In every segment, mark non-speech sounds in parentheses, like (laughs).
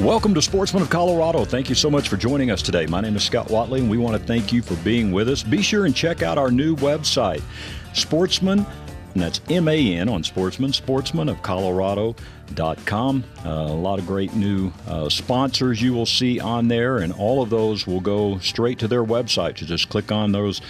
Welcome to Sportsman of Colorado. Thank you so much for joining us today. My name is Scott Watley, and we want to thank you for being with us. Be sure and check out our new website, Sportsman and that's M-A-N on Sportsman, Sportsman of Colorado.com. Uh, a lot of great new uh, sponsors you will see on there, and all of those will go straight to their website. You just click on those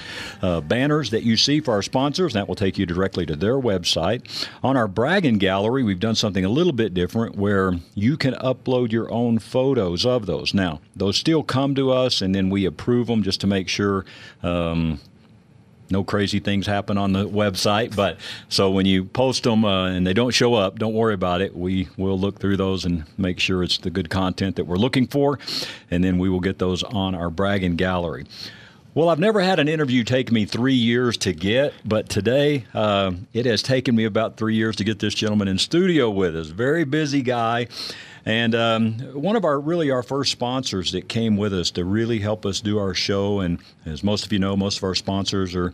uh, banners that you see for our sponsors, and that will take you directly to their website. On our bragging gallery, we've done something a little bit different where you can upload your own photos of those. Now, those still come to us, and then we approve them just to make sure um, no crazy things happen on the website. But so when you post them uh, and they don't show up, don't worry about it. We will look through those and make sure it's the good content that we're looking for, and then we will get those on our bragging gallery. Well, I've never had an interview take me three years to get, but today uh, it has taken me about three years to get this gentleman in studio with us. Very busy guy. And um, one of our really our first sponsors that came with us to really help us do our show, and as most of you know, most of our sponsors are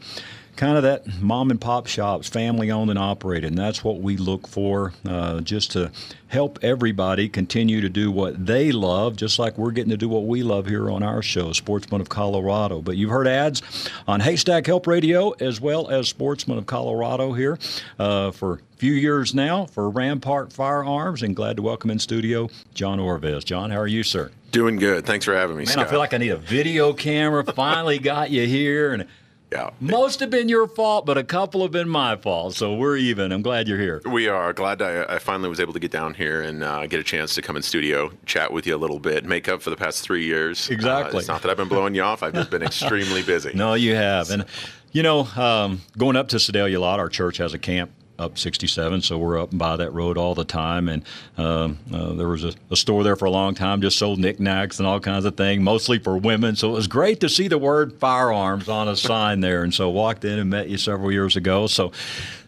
kind of that mom and pop shops, family owned and operated. And that's what we look for, uh, just to help everybody continue to do what they love, just like we're getting to do what we love here on our show, Sportsman of Colorado. But you've heard ads on Haystack Help Radio as well as Sportsman of Colorado here uh, for a few years now for Rampart Firearms. And glad to welcome in studio John Orvez. John, how are you, sir? Doing good. Thanks for having me, Man, Scott. I feel like I need a video camera. Finally got you here. and yeah. Most have been your fault, but a couple have been my fault. So we're even. I'm glad you're here. We are glad I, I finally was able to get down here and uh, get a chance to come in studio, chat with you a little bit, make up for the past three years. Exactly. Uh, it's not that I've been blowing you off. I've just been (laughs) extremely busy. No, you have. And, you know, um, going up to Sedalia lot, our church has a camp up 67, so we're up by that road all the time. And um, uh, there was a, a, store there for a long time, just sold knickknacks and all kinds of things, mostly for women. So it was great to see the word firearms on a sign there. And so walked in and met you several years ago. So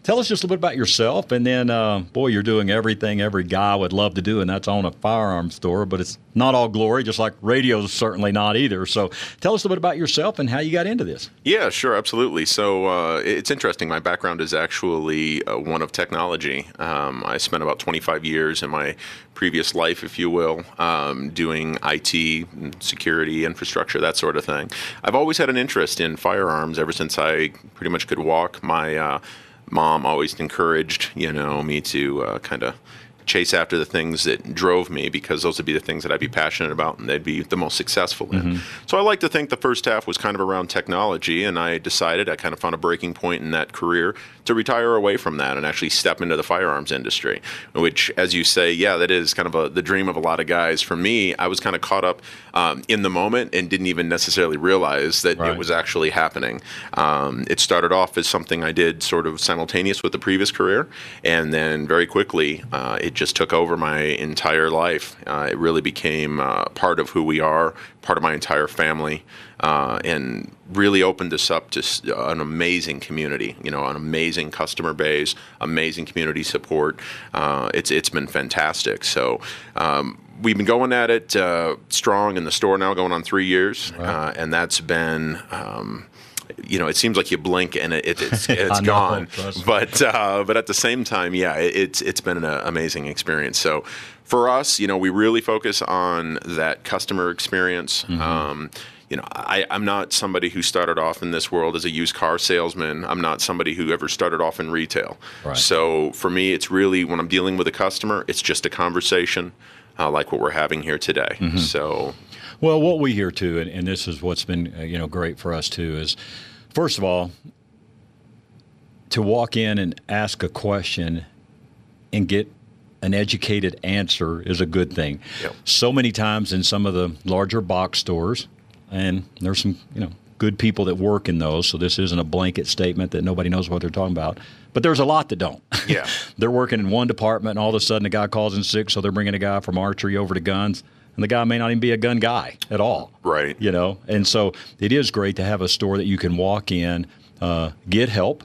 Tell us just a little bit about yourself, and then, uh, boy, you're doing everything every guy would love to do, and that's own a firearms store. But it's not all glory, just like radio is certainly not either. So, tell us a little bit about yourself and how you got into this. Yeah, sure, absolutely. So, uh, it's interesting. My background is actually uh, one of technology. Um, I spent about 25 years in my previous life, if you will, um, doing IT, security, infrastructure, that sort of thing. I've always had an interest in firearms ever since I pretty much could walk. My uh, mom always encouraged, you know, me to uh, kind of chase after the things that drove me because those would be the things that I'd be passionate about and they'd be the most successful in. Mm-hmm. So I like to think the first half was kind of around technology, and I decided I kind of found a breaking point in that career to retire away from that and actually step into the firearms industry. Which, as you say, yeah, that is kind of a, the dream of a lot of guys. For me, I was kind of caught up um, in the moment and didn't even necessarily realize that right. it was actually happening. Um, it started off as something I did sort of simultaneous with the previous career, and then very quickly uh, it just took over my entire life. Uh, it really became uh, part of who we are, part of my entire family, uh, and really opened us up to an amazing community. You know, an amazing customer base, amazing community support. Uh, it's it's been fantastic. So. Um, we've been going at it uh, strong in the store now, going on three years, right. Uh, and that's been um, you know, it seems like you blink and it, it, it's (laughs) it's gone. but uh, but at the same time, yeah, it, it's it's been an uh, amazing experience. So for us, you know, we really focus on that customer experience. Mm-hmm. Um, you know, I, am not somebody who started off in this world as a used car salesman. I'm not somebody who ever started off in retail. Right. So for me, it's really when I'm dealing with a customer, it's just a conversation uh, like what we're having here today. Mm-hmm. So well, what we hear too, and, and this is what's been uh, you know great for us too, is first of all to walk in and ask a question and get an educated answer is a good thing. Yep. So many times in some of the larger box stores, and there's some you know good people that work in those, so this isn't a blanket statement that nobody knows what they're talking about. But there's a lot that don't. Yeah, (laughs) they're working in one department, and all of a sudden a guy calls in sick, so they're bringing a guy from archery over to guns and the guy may not even be a gun guy at all. Right. You know, and so it is great to have a store that you can walk in uh, get help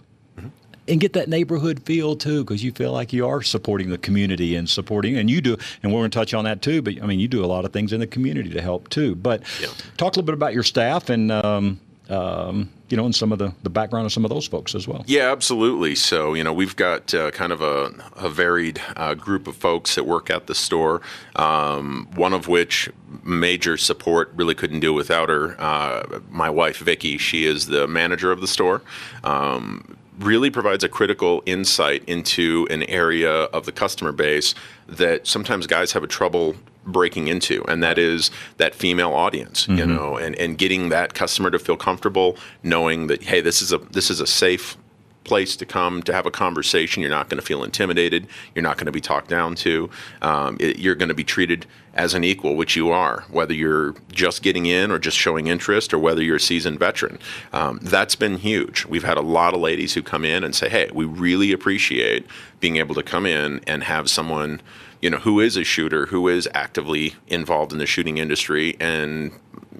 and get that neighborhood feel too, because you feel like you are supporting the community and supporting, and you do, and we're going to touch on that too. But I mean, you do a lot of things in the community to help too. But yeah. talk a little bit about your staff and. Um, um, you know, and some of the, the background of some of those folks as well. Yeah, absolutely. So, you know, we've got uh, kind of a, a varied uh, group of folks that work at the store, um, one of which major support really couldn't do without her. Uh, my wife, Vicki, she is the manager of the store. Um, really provides a critical insight into an area of the customer base that sometimes guys have a trouble breaking into and that is that female audience mm-hmm. you know and, and getting that customer to feel comfortable knowing that hey this is a this is a safe place to come to have a conversation. You're not going to feel intimidated. You're not going to be talked down to. Um, it, you're going to be treated as an equal, which you are, whether you're just getting in or just showing interest or whether you're a seasoned veteran. Um, that's been huge. We've had a lot of ladies who come in and say, hey, we really appreciate being able to come in and have someone you know who is a shooter who is actively involved in the shooting industry and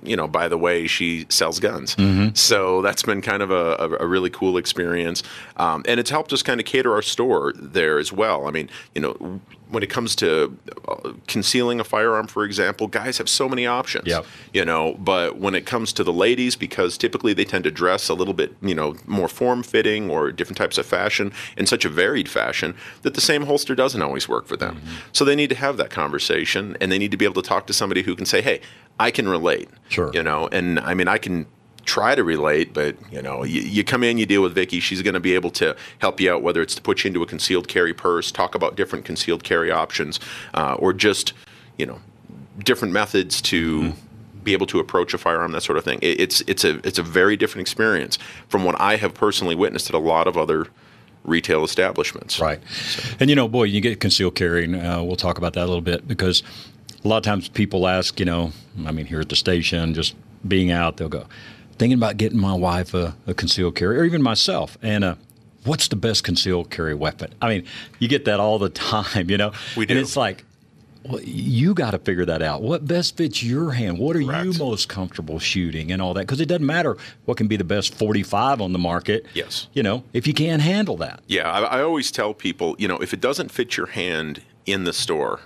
you know, by the way, she sells guns. Mm-hmm. So that's been kind of a, a, a really cool experience. Um, and it's helped us kind of cater our store there as well. I mean, you know, when it comes to uh, concealing a firearm, for example, guys have so many options. Yep. You know, but when it comes to the ladies, because typically they tend to dress a little bit, you know, more form fitting or different types of fashion in such a varied fashion that the same holster doesn't always work for them. Mm-hmm. So they need to have that conversation and they need to be able to talk to somebody who can say, hey, I can relate. Sure. You know, and I mean, I can try to relate, but you know, you, you come in, you deal with Vicki. She's going to be able to help you out, whether it's to put you into a concealed carry purse, talk about different concealed carry options, uh, or just you know, different methods to. Mm-hmm. Be able to approach a firearm, that sort of thing. It, it's it's a it's a very different experience from what I have personally witnessed at a lot of other retail establishments. Right, so. and you know, boy, you get concealed carry, and uh, we'll talk about that a little bit because a lot of times people ask, you know, I mean, here at the station, just being out, they'll go, thinking about getting my wife a, a concealed carry, or even myself, and uh, what's the best concealed carry weapon? I mean, you get that all the (laughs) time, you know. We do. And it's like, well, you got to figure that out. What best fits your hand? What are Correct. you most comfortable shooting and all that? Because it doesn't matter what can be the best 45 on the market. Yes. You know, if you can't handle that. Yeah, I, I always tell people, you know, if it doesn't fit your hand in the store,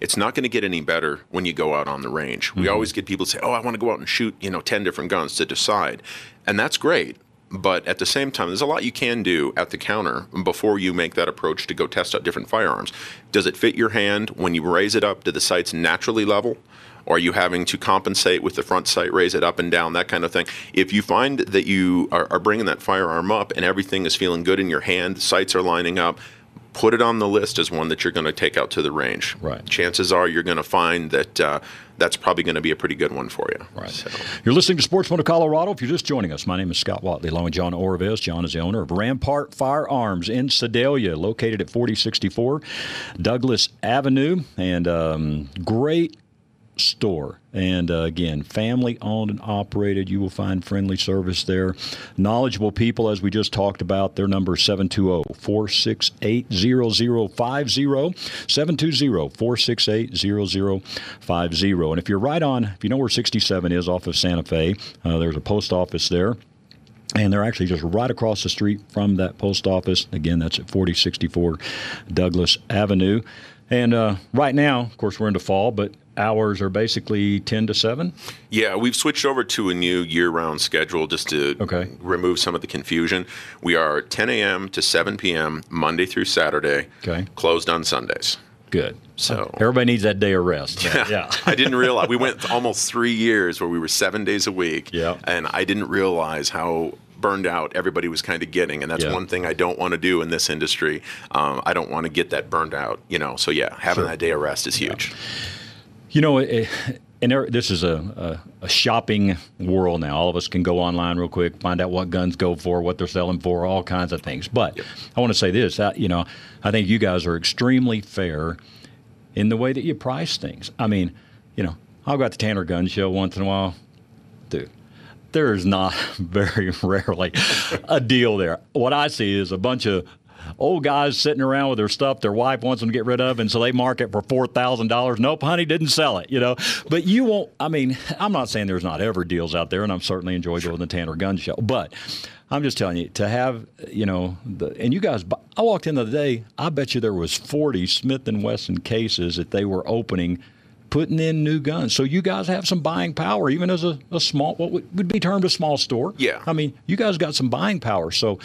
it's not going to get any better when you go out on the range. Mm-hmm. We always get people say, "Oh, I want to go out and shoot, you know, 10 different guns to decide." And that's great. But at the same time, there's a lot you can do at the counter before you make that approach to go test out different firearms. Does it fit your hand when you raise it up? Do the sights naturally level? Or are you having to compensate with the front sight, raise it up and down, that kind of thing? If you find that you are, are bringing that firearm up and everything is feeling good in your hand, the sights are lining up, put it on the list as one that you're going to take out to the range. Right. Chances are you're going to find that uh, that's probably going to be a pretty good one for you. Right. So. You're listening to Sportsman of Colorado. If you're just joining us, my name is Scott Watley, along with John Orvis. John is the owner of Rampart Firearms in Sedalia, located at 4064 Douglas Avenue, and um, great store. And uh, again, family owned and operated. You will find friendly service there. Knowledgeable people, as we just talked about. Their number is 720 468 0050. 720 468 0050. And if you're right on, if you know where 67 is off of Santa Fe, uh, there's a post office there. And they're actually just right across the street from that post office. Again, that's at 4064 Douglas Avenue. And uh, right now, of course, we're into fall, but hours are basically 10 to 7? Yeah, we've switched over to a new year round schedule just to okay. remove some of the confusion. We are 10 a.m. to 7 p.m., Monday through Saturday, okay. closed on Sundays. Good. So everybody needs that day of rest. (laughs) Yeah, yeah. I didn't realize we went almost three years where we were seven days a week. Yeah, and I didn't realize how burned out everybody was kind of getting, and that's yeah. one thing I don't want to do in this industry. Um, I don't want to get that burned out, you know. So yeah, having sure. that day of rest is huge. Yeah. You know, it, and there, this is a, a, a, shopping world now. All of us can go online real quick, find out what guns go for, what they're selling for, all kinds of things. But yep. I want to say this: I, you know, I think you guys are extremely fair in the way that you price things. I mean, you know, I'll go out to Tanner Gun Show once in a while, dude. There is not (laughs) very rarely a deal there. What I see is a bunch of old guys sitting around with their stuff their wife wants them to get rid of, and so they mark it for four thousand dollars. Nope, honey, didn't sell it. You know, but you won't. I mean, I'm not saying there's not ever deals out there, and I'm certainly enjoy going to the Tanner Gun Show, but I'm just telling you to have you know the and you guys. I walked in the other day. I bet you there was 40 Smith and Wesson cases that they were opening, putting in new guns. So you guys have some buying power, even as a, a small what would be termed a small store. Yeah. I mean, you guys got some buying power. So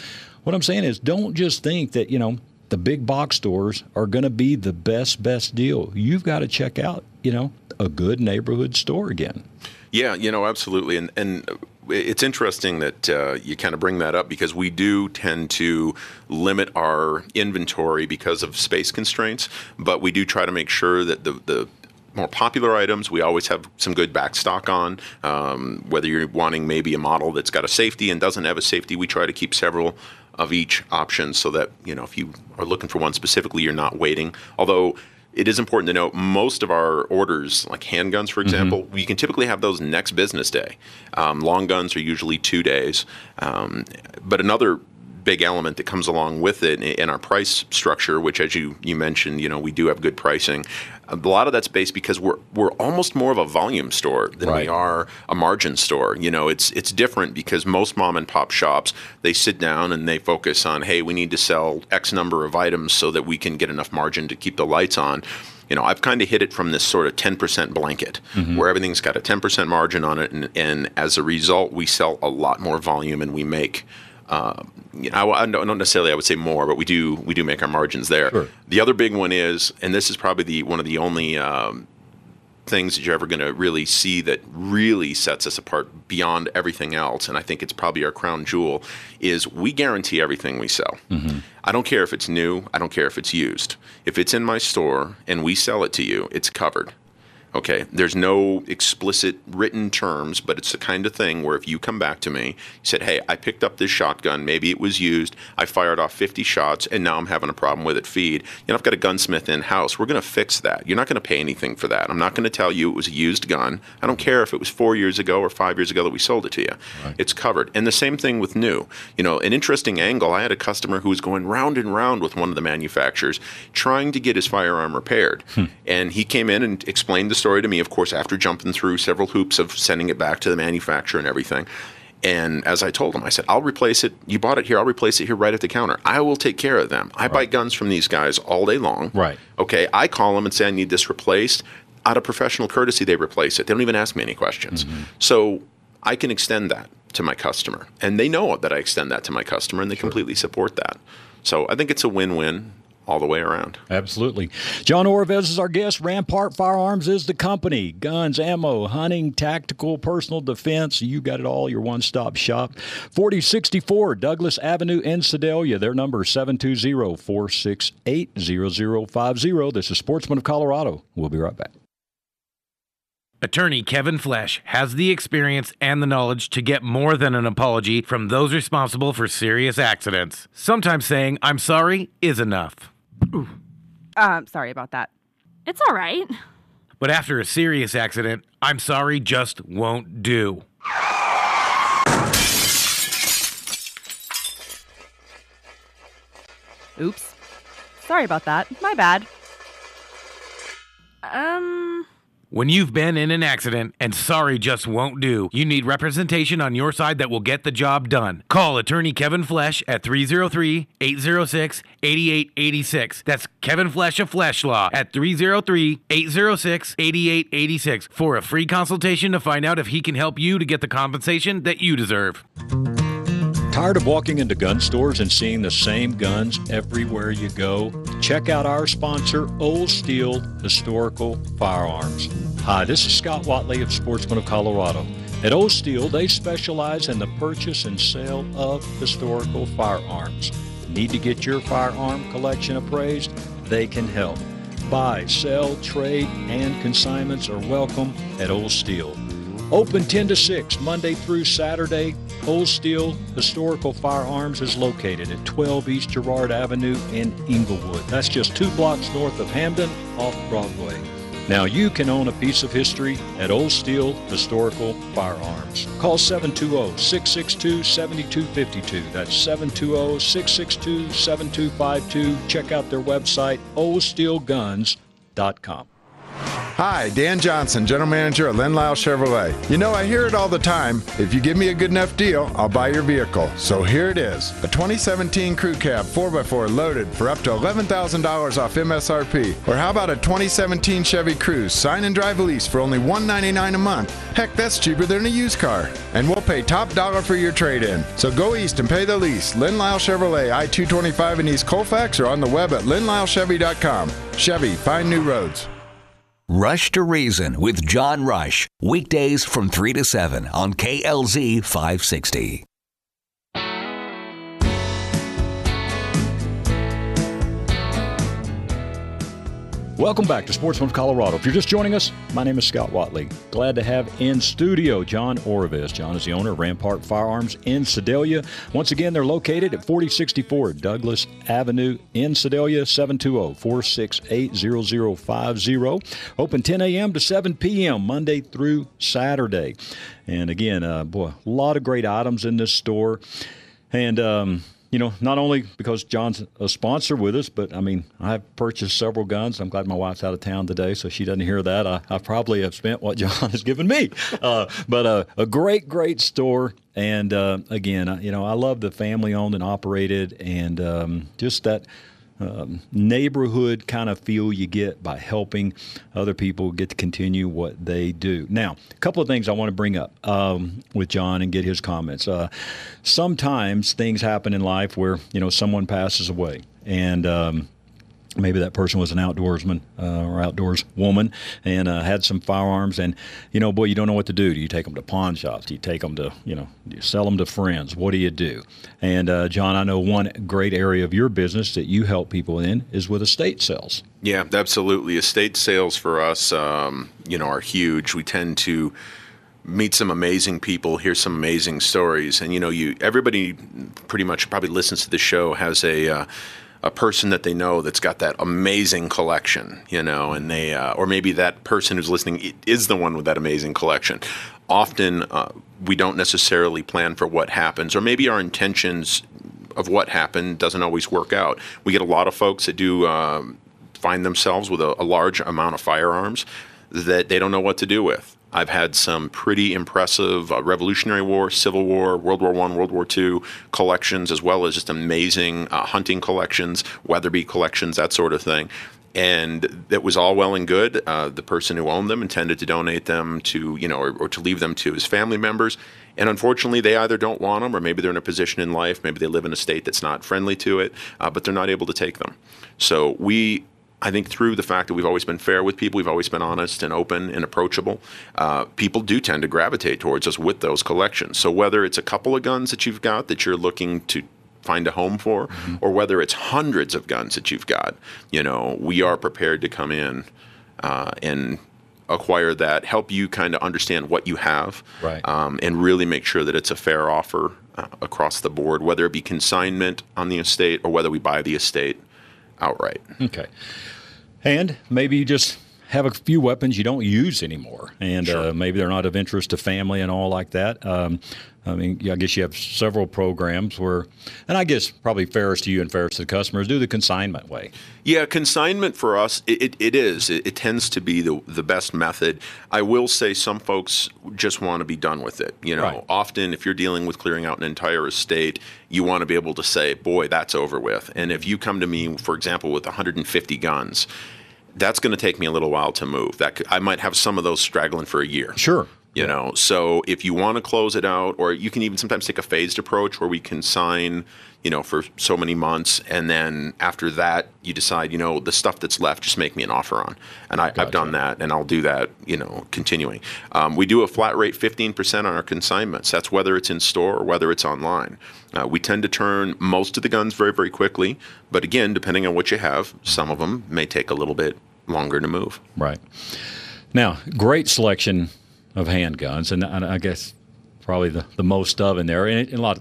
what I'm saying is, don't just think that you know the big box stores are going to be the best best deal. You've got to check out you know a good neighborhood store again. Yeah, you know, absolutely, and and it's interesting that uh, you kind of bring that up because we do tend to limit our inventory because of space constraints, but we do try to make sure that the the more popular items, we always have some good back stock on. Um, whether you're wanting maybe a model that's got a safety and doesn't have a safety, we try to keep several of each option so that you know if you are looking for one specifically, you're not waiting. Although it is important to note most of our orders, like handguns, for example, mm-hmm. we can typically have those next business day. Um, long guns are usually two days. Um, but another big element that comes along with it in our price structure, which, as you you mentioned, you know, we do have good pricing a lot of that's based because we're we're almost more of a volume store than right. we are a margin store. You know, it's it's different because most mom and pop shops they sit down and they focus on, hey, we need to sell X number of items so that we can get enough margin to keep the lights on. You know, I've kind of hit it from this sort of 10% blanket mm-hmm. where everything's got a 10% margin on it. And, and as a result, we sell a lot more volume and we make uh, you know, I, I don't necessarily I would say more, but we do we do make our margins there. Sure. The other big one is, and this is probably the one of the only um, things that you're ever going to really see that really sets us apart beyond everything else, and I think it's probably our crown jewel, is we guarantee everything we sell. Mm-hmm. I don't care if it's new, I don't care if it's used. If it's in my store and we sell it to you, it's covered. Okay, there's no explicit written terms, but it's the kind of thing where if you come back to me, you said, Hey, I picked up this shotgun, maybe it was used, I fired off 50 shots, and now I'm having a problem with it feed. You know, I've got a gunsmith in house. We're going to fix that. You're not going to pay anything for that. I'm not going to tell you it was a used gun. I don't care if it was four years ago or five years ago that we sold it to you. Right. It's covered. And the same thing with new. You know, an interesting angle I had a customer who was going round and round with one of the manufacturers trying to get his firearm repaired. Hmm. And he came in and explained the story to me, of course, after jumping through several hoops of sending it back to the manufacturer and everything. And as I told him, I said, I'll replace it. You bought it here. I'll replace it here right at the counter. I will take care of them. I right. buy guns from these guys all day long. Right. Okay. I call them and say, I need this replaced. Out of professional courtesy, they replace it. They don't even ask me any questions. Mm-hmm. So I can extend that to my customer. And they know that I extend that to my customer and they sure. completely support that. So I think it's a win win all the way around. Absolutely. John Orvez is our guest. Rampart Firearms is the company. Guns, ammo, hunting, tactical, personal defense. You got it all. Your one stop shop. 4064 Douglas Avenue in Sedalia. Their number is 720 468 0050. This is Sportsman of Colorado. We'll be right back. Attorney Kevin Flesh has the experience and the knowledge to get more than an apology from those responsible for serious accidents. Sometimes saying, I'm sorry, is enough. Um, sorry about that. It's all right. But after a serious accident, I'm sorry just won't do. Oops. Sorry about that. My bad. Um. When you've been in an accident and sorry just won't do, you need representation on your side that will get the job done. Call attorney Kevin Flesh at 303 806 8886. That's Kevin Flesh of Flesh Law at 303 806 8886 for a free consultation to find out if he can help you to get the compensation that you deserve. Tired of walking into gun stores and seeing the same guns everywhere you go? Check out our sponsor, Old Steel Historical Firearms. Hi, this is Scott Watley of Sportsman of Colorado. At Old Steel, they specialize in the purchase and sale of historical firearms. Need to get your firearm collection appraised? They can help. Buy, sell, trade, and consignments are welcome at Old Steel. Open 10 to 6, Monday through Saturday. Old Steel Historical Firearms is located at 12 East Girard Avenue in Englewood. That's just two blocks north of Hampden off Broadway. Now you can own a piece of history at Old Steel Historical Firearms. Call 720-662-7252. That's 720-662-7252. Check out their website, oldsteelguns.com. Hi, Dan Johnson, General Manager at Len Lyall Chevrolet. You know, I hear it all the time. If you give me a good enough deal, I'll buy your vehicle. So here it is a 2017 Crew Cab 4x4 loaded for up to $11,000 off MSRP. Or how about a 2017 Chevy Cruze, sign and drive lease for only $199 a month? Heck, that's cheaper than a used car. And we'll pay top dollar for your trade in. So go east and pay the lease. Len Lyle Chevrolet, I 225 in East Colfax, or on the web at lenlyallchevy.com. Chevy, find new roads. Rush to Reason with John Rush. Weekdays from 3 to 7 on KLZ 560. Welcome back to Sportsman of Colorado. If you're just joining us, my name is Scott Watley. Glad to have in studio John Orvis. John is the owner of Rampart Firearms in Sedalia. Once again, they're located at 4064 Douglas Avenue in Sedalia, 720-468-0050. Open 10 a.m. to 7 p.m. Monday through Saturday. And again, uh, boy, a lot of great items in this store. And um, you know, not only because John's a sponsor with us, but I mean, I've purchased several guns. I'm glad my wife's out of town today, so she doesn't hear that. I, I probably have spent what (laughs) John has given me. Uh, but uh, a great, great store. And uh, again, you know, I love the family owned and operated and um, just that um, neighborhood kind of feel you get by helping other people get to continue what they do. Now, a couple of things I want to bring up um, with John and get his comments. Uh, sometimes things happen in life where you know someone passes away, and um, maybe that person was an outdoorsman uh, or outdoors woman and uh, had some firearms and you know boy you don't know what to do. Do you take them to pawn shops? Do you take them to you know you sell them to friends? What do you do? And uh, john i know one great area of your business that you help people in is with estate sales. Yeah absolutely. Estate sales for us um, you know are huge. We tend to meet some amazing people hear some amazing stories. And you know you everybody pretty much probably listens to the show has a uh, a person that they know that's got that amazing collection, you know, and they, uh, or maybe that person who's listening is the one with that amazing collection. Often uh, we don't necessarily plan for what happens, or maybe our intentions of what happened doesn't always work out. We get a lot of folks that do um, find themselves with a, a large amount of firearms that they don't know what to do with. I've had some pretty impressive uh, Revolutionary War, Civil War, World War One, World War Two collections, as well as just amazing uh, hunting collections, Weatherby collections, that sort of thing. And it was all well and good. Uh, the person who owned them intended to donate them to, you know, or, or to leave them to his family members. And unfortunately, they either don't want them, or maybe they're in a position in life, maybe they live in a state that's not friendly to it, uh, but they're not able to take them. So we I think through the fact that we've always been fair with people, we've always been honest and open and approachable, uh, people do tend to gravitate towards us with those collections. So whether it's a couple of guns that you've got that you're looking to find a home for, mm-hmm. or whether it's hundreds of guns that you've got, you know, we are prepared to come in uh, and acquire that, help you kind of understand what you have, right. um, and really make sure that it's a fair offer uh, across the board, whether it be consignment on the estate or whether we buy the estate outright. Okay. And maybe you just have a few weapons you don't use anymore, and uh, sure. uh, maybe they're not of interest to family and all like that. Um, I mean, I guess you have several programs where, and I guess probably fairest to you and fairest to the customers, do the consignment way. Yeah, consignment for us, it, it, it is. It, it, tends to be the, the best method. I will say some folks just want to be done with it. You know, right. often if you're dealing with clearing out an entire estate, you want to be able to say, boy, that's over with. And if you come to me, for example, with 150 guns, that's going to take me a little while to move. That I might have some of those straggling for a year. Sure. You know, so if you want to close it out, or you can even sometimes take a phased approach where we can sign, you know, for so many months, and then after that, you decide, you know, the stuff that's left, just make me an offer on. And I, have done that, and I'll do that, you know, continuing. Um, we do a flat rate 15% on our consignments. That's whether it's in store or whether it's online. Uh, we tend to turn most of the guns very, very quickly, but again, depending on what you have, some of them may take a little bit longer to move. Right. Now, great selection of handguns, and, and I guess probably the, the most of in there, and, and a lot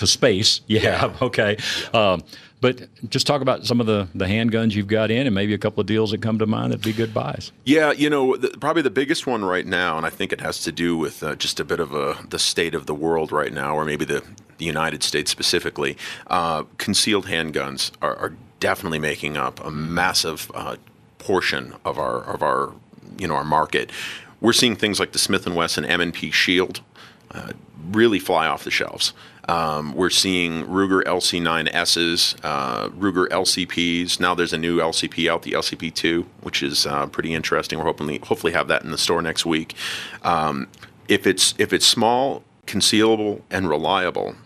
of space you (laughs) yeah. have. Okay, um, but just talk about some of the, the handguns you've got in, and maybe a couple of deals that come to mind that'd be good buys. Yeah, you know, the, probably the biggest one right now, and I think it has to do with uh, just a bit of a the state of the world right now, or maybe the the United States specifically. Uh, concealed handguns are, are, definitely making up a massive uh, portion of our of our you know our market. We're seeing things like the Smith Wesson M&P Shield uh, really fly off the shelves. Um, we're seeing Ruger LC9Ss, uh, Ruger LCPs. Now there's a new LCP out, the LCP2, which is uh, pretty interesting. We're hoping hopefully have that in the store next week. Um, if it's if it's small, concealable, and reliable,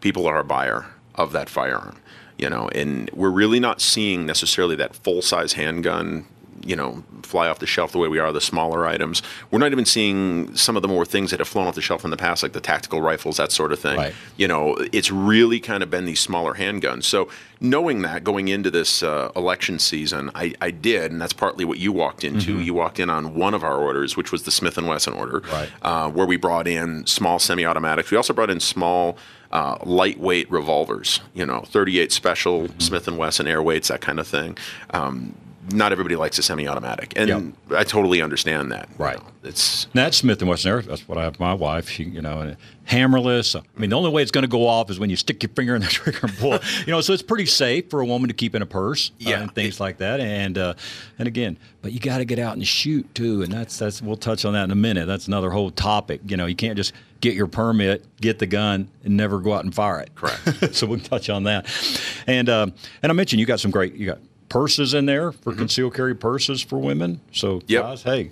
people are a buyer of that firearm. You know, and we're really not seeing necessarily that full size handgun you know fly off the shelf the way we are the smaller items. We're not even seeing some of the more things that have flown off the shelf in the past, like the tactical rifles, that sort of thing. Right. You know, it's really kind of been these smaller handguns. So knowing that going into this uh, election season, I, I, did, and that's partly what you walked into. Mm-hmm. You walked in on one of our orders, which was the Smith and Wesson order, right. uh, where we brought in small semi-automatics. We also brought in small. Uh, lightweight revolvers, you know, 38 special mm-hmm. Smith and Wesson airweights, that kind of thing. Um, not everybody likes a semi-automatic, and yep. I totally understand that. Right. You know, it's that's Smith and Wesson. That's what I have. My wife, she, you know, hammerless. I mean, the only way it's going to go off is when you stick your finger in the (laughs) trigger and pull. you know, so it's pretty safe for a woman to keep in a purse, uh, yeah, and things like that. And uh, and again, but you got to get out and shoot too, and that's that's we'll touch on that in a minute. That's another whole topic. You know, you can't just get your permit, get the gun, and never go out and fire it. Correct. (laughs) so we'll touch on that. And uh, and I mentioned you got some great you got purses in there for mm-hmm. concealed carry purses for women. So yep. guys, hey,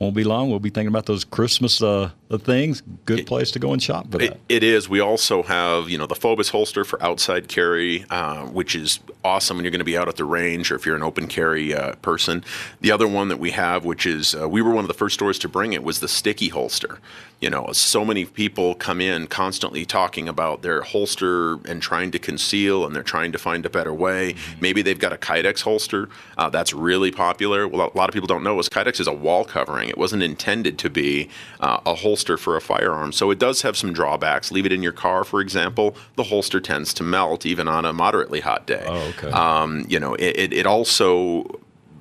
won't be long. We'll be thinking about those Christmas uh, things. Good place to go and shop for that. It, it is. We also have, you know, the Fobus holster for outside carry, uh, which is awesome when you're going to be out at the range or if you're an open carry uh, person. The other one that we have, which is uh, we were one of the first stores to bring it, was the sticky holster. You know, so many people come in constantly talking about their holster and trying to conceal, and they're trying to find a better way. Mm-hmm. Maybe they've got a Kydex holster uh, that's really popular. Well, a lot of people don't know is Kydex is a wall covering. It wasn't intended to be uh, a holster for a firearm, so it does have some drawbacks. Leave it in your car, for example, the holster tends to melt even on a moderately hot day. Oh, okay. Um, you know, it, it, it also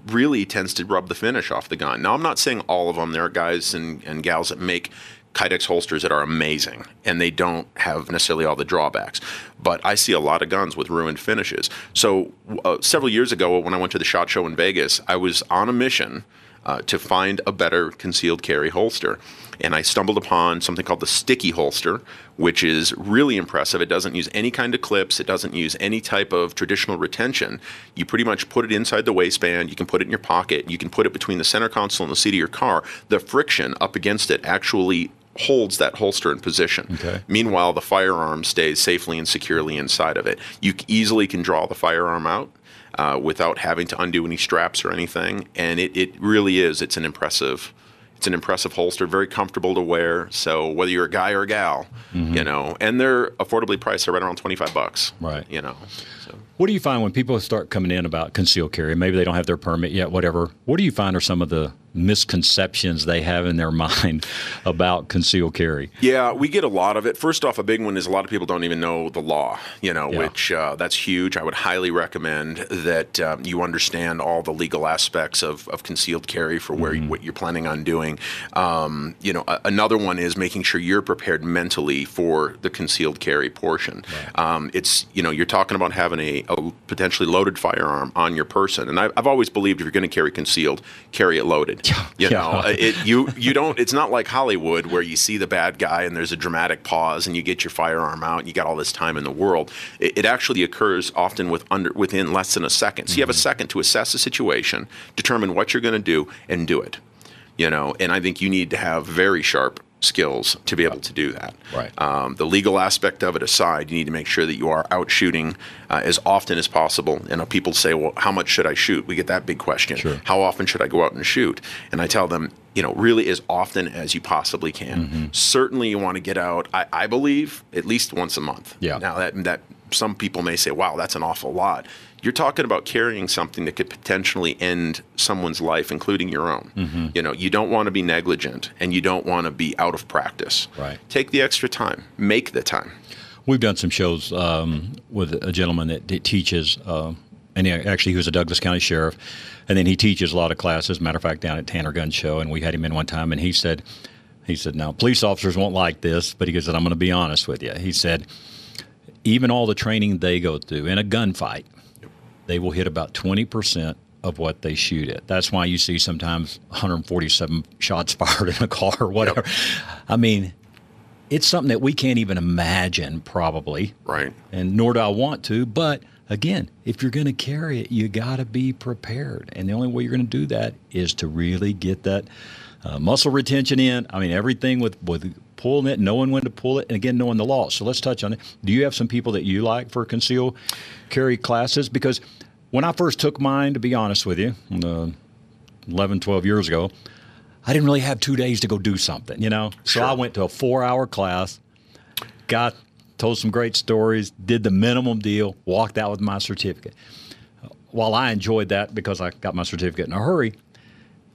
really tends to rub the finish off the gun. Now, I'm not saying all of them. There are guys and, and gals that make Kydex holsters that are amazing and they don't have necessarily all the drawbacks. But I see a lot of guns with ruined finishes. So uh, several years ago, when I went to the SHOT Show in Vegas, I was on a mission uh, to find a better concealed carry holster. And I stumbled upon something called the sticky holster, which is really impressive. It doesn't use any kind of clips, it doesn't use any type of traditional retention. You pretty much put it inside the waistband, you can put it in your pocket, you can put it between the center console and the seat of your car. The friction up against it actually holds that holster in position. Okay. Meanwhile, the firearm stays safely and securely inside of it. You easily can draw the firearm out. Uh, without having to undo any straps or anything, and it, it really is. It's an impressive it's an impressive holster, very comfortable to wear. So whether you're a guy or a gal, mm-hmm. you know, and they're affordably priced. They're right around twenty five bucks. Right. You know. So. What do you find when people start coming in about concealed carry? Maybe they don't have their permit yet. Whatever. What do you find are some of the misconceptions they have in their (laughs) mind about concealed carry? Yeah, we get a lot of it. First off, a big one is a lot of people don't even know the law, you know, yeah. which uh, that's huge. I would highly recommend that um, you understand all the legal aspects of, of concealed carry for where mm-hmm. what you're planning on doing. Um, you know, a- another one is making sure you're prepared mentally for the concealed carry portion. Right. Um, it's, you know, you're talking about having a, a potentially loaded firearm on your person. And I, I've always believed if you're going to carry concealed, carry it loaded. You know, it, you you don't. It's not like Hollywood where you see the bad guy and there's a dramatic pause and you get your firearm out and you got all this time in the world. It, it actually occurs often with under within less than a second. So you have a mm-hmm. second to assess the situation, determine what you're going to do, and do it. You know, and I think you need to have very sharp skills to be able to do that. Right. Um, the legal aspect of it aside, you need to make sure that you are out shooting uh, as often as possible. You know, people say, "Well, how much should I shoot?" We get that big question. Sure. How often should I go out and shoot? And I tell them, you know, really as often as you possibly can. Mm-hmm. Certainly, you want to get out. I, I believe at least once a month. Yeah. Now that that some people may say, "Wow, that's an awful lot." You're talking about carrying something that could potentially end someone's life, including your own. Mm-hmm. You know, you don't want to be negligent and you don't want to be out of practice. Right. Take the extra time. Make the time. We've done some shows um, with a gentleman that, that teaches, uh, and he, actually he was a Douglas County sheriff, and then he teaches a lot of classes. Matter of fact, down at Tanner Gun Show, and we had him in one time, and he said, he said, now police officers won't like this, but he said, I'm going to be honest with you. He said, even all the training they go through in a gunfight – they will hit about 20% of what they shoot at. That's why you see sometimes 147 shots (laughs) fired in a car or whatever. Yep. I mean, it's something that we can't even imagine, probably. Right. And nor do I want to. But again, if you're going to carry it, you got to be prepared. And the only way you're going to do that is to really get that uh, muscle retention in. I mean, everything with, with pulling it, knowing when to pull it, and again, knowing the law. So let's touch on it. Do you have some people that you like for conceal carry classes? Because when I first took mine, to be honest with you, uh, 11, 12 years ago, I didn't really have two days to go do something, you know? So sure. I went to a four hour class, got, told some great stories, did the minimum deal, walked out with my certificate. While I enjoyed that because I got my certificate in a hurry,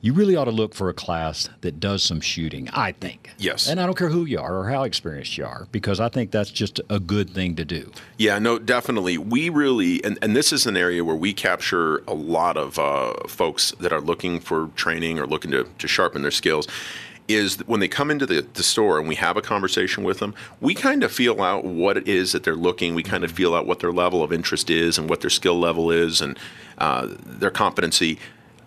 you really ought to look for a class that does some shooting, I think. Yes. And I don't care who you are or how experienced you are, because I think that's just a good thing to do. Yeah, no, definitely. We really, and, and this is an area where we capture a lot of uh, folks that are looking for training or looking to, to sharpen their skills is when they come into the, the store and we have a conversation with them, we kind of feel out what it is that they're looking. We kind of feel out what their level of interest is and what their skill level is and uh, their competency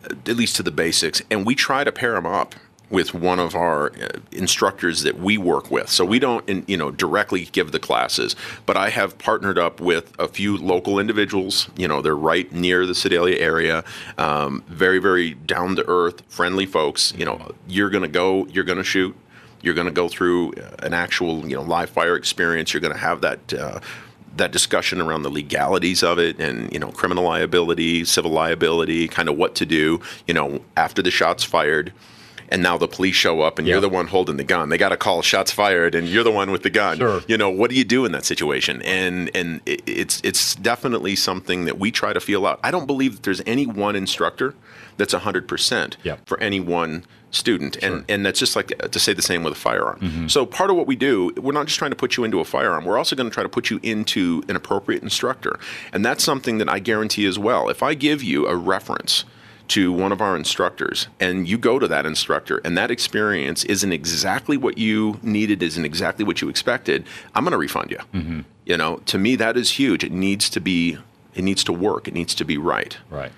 at least to the basics, and we try to pair them up with one of our uh, instructors that we work with. So we don't, you know, directly give the classes, but I have partnered up with a few local individuals. You know, they're right near the Sedalia area, um, very, very down to earth, friendly folks. You know, you're going to go, you're going to shoot, you're going to go through an actual, you know, live fire experience. You're going to have that. Uh, that discussion around the legalities of it and you know criminal liability civil liability kind of what to do you know after the shots fired. And now the police show up and yep. you're the one holding the gun. They got to call shots fired and you're the one with the gun. Sure. you know what do you do in that situation? And and it's it's definitely something that we try to feel out. I don't believe that there's any one instructor that's 100% yep. for any one student. Sure. and and that's just like to say the same with a firearm. Mm-hmm. so part of what we do we're not just trying to put you into a firearm. We're also going to try to put you into an appropriate instructor. And that's something that i guarantee as well. If i give you a reference to one of our instructors and you go to that instructor and that experience isn't exactly what you needed isn't exactly what you expected i'm going to refund you. Mm-hmm. you know to me that is huge. It needs to be it needs to work. It needs to be right. Right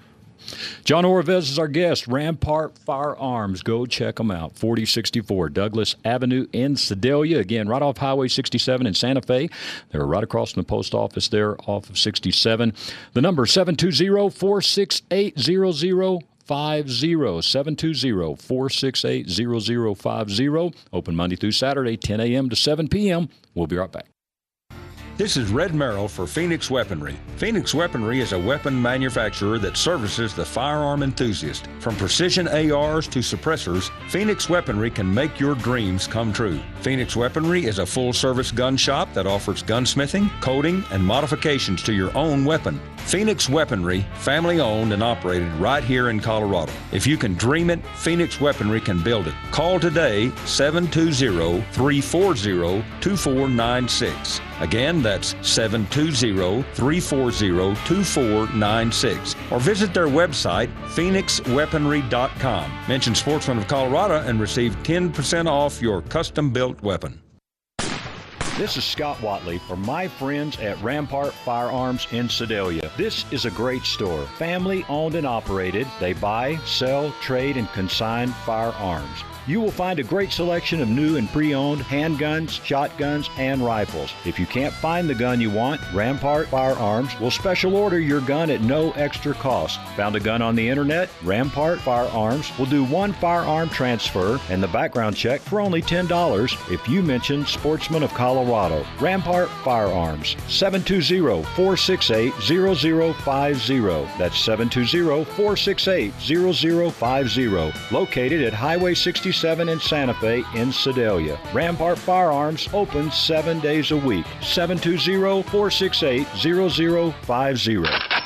John Oravez is our guest. Rampart Firearms. Go check them out. 4064 Douglas Avenue in Sedalia. Again, right off Highway 67 in Santa Fe. They're right across from the post office there off of 67. The number 720 468 0050 720 468 0050. Open Monday through Saturday, 10 a.m. to 7 p.m. We'll be right back. This is Red Merrill for Phoenix Weaponry. Phoenix Weaponry is a weapon manufacturer that services the firearm enthusiast. From precision ARs to suppressors, Phoenix Weaponry can make your dreams come true. Phoenix Weaponry is a full service gun shop that offers gunsmithing, coating, and modifications to your own weapon. Phoenix Weaponry, family owned and operated right here in Colorado. If you can dream it, Phoenix Weaponry can build it. Call today 720 340 2496. Again, that's 720 340 2496. Or visit their website, phoenixweaponry.com. Mention Sportsman of Colorado and receive 10% off your custom built weapon. This is Scott Watley for my friends at Rampart Firearms in Sedalia. This is a great store, family owned and operated. They buy, sell, trade, and consign firearms. You will find a great selection of new and pre owned handguns, shotguns, and rifles. If you can't find the gun you want, Rampart Firearms will special order your gun at no extra cost. Found a gun on the internet? Rampart Firearms will do one firearm transfer and the background check for only $10 if you mention Sportsman of Colorado. Rampart Firearms, 720 468 0050. That's 720 468 0050. Located at Highway 67. 7 in Santa Fe in Sedalia. Rampart Firearms open seven days a week. 720 468 0050.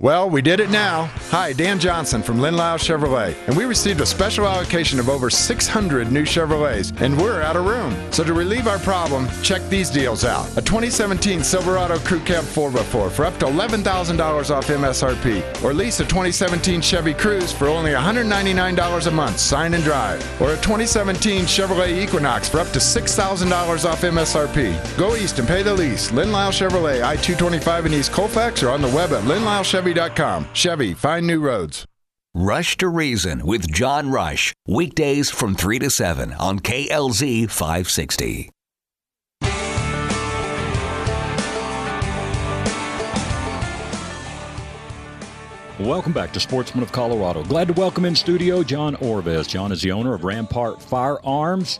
Well, we did it now. Hi, Dan Johnson from Linlau Chevrolet, and we received a special allocation of over 600 new Chevrolets, and we're out of room. So to relieve our problem, check these deals out. A 2017 Silverado Crew Cab 4x4 for up to $11,000 off MSRP, or lease a 2017 Chevy Cruze for only $199 a month, sign and drive, or a 2017 Chevrolet Equinox for up to $6,000 off MSRP. Go east and pay the lease. Linlau Chevrolet, I-225 in East Colfax, or on the web at linlauchevy Chevy.com. Chevy, find new roads. Rush to Reason with John Rush. Weekdays from 3 to 7 on KLZ 560. Welcome back to Sportsman of Colorado. Glad to welcome in studio John Orvez. John is the owner of Rampart Firearms.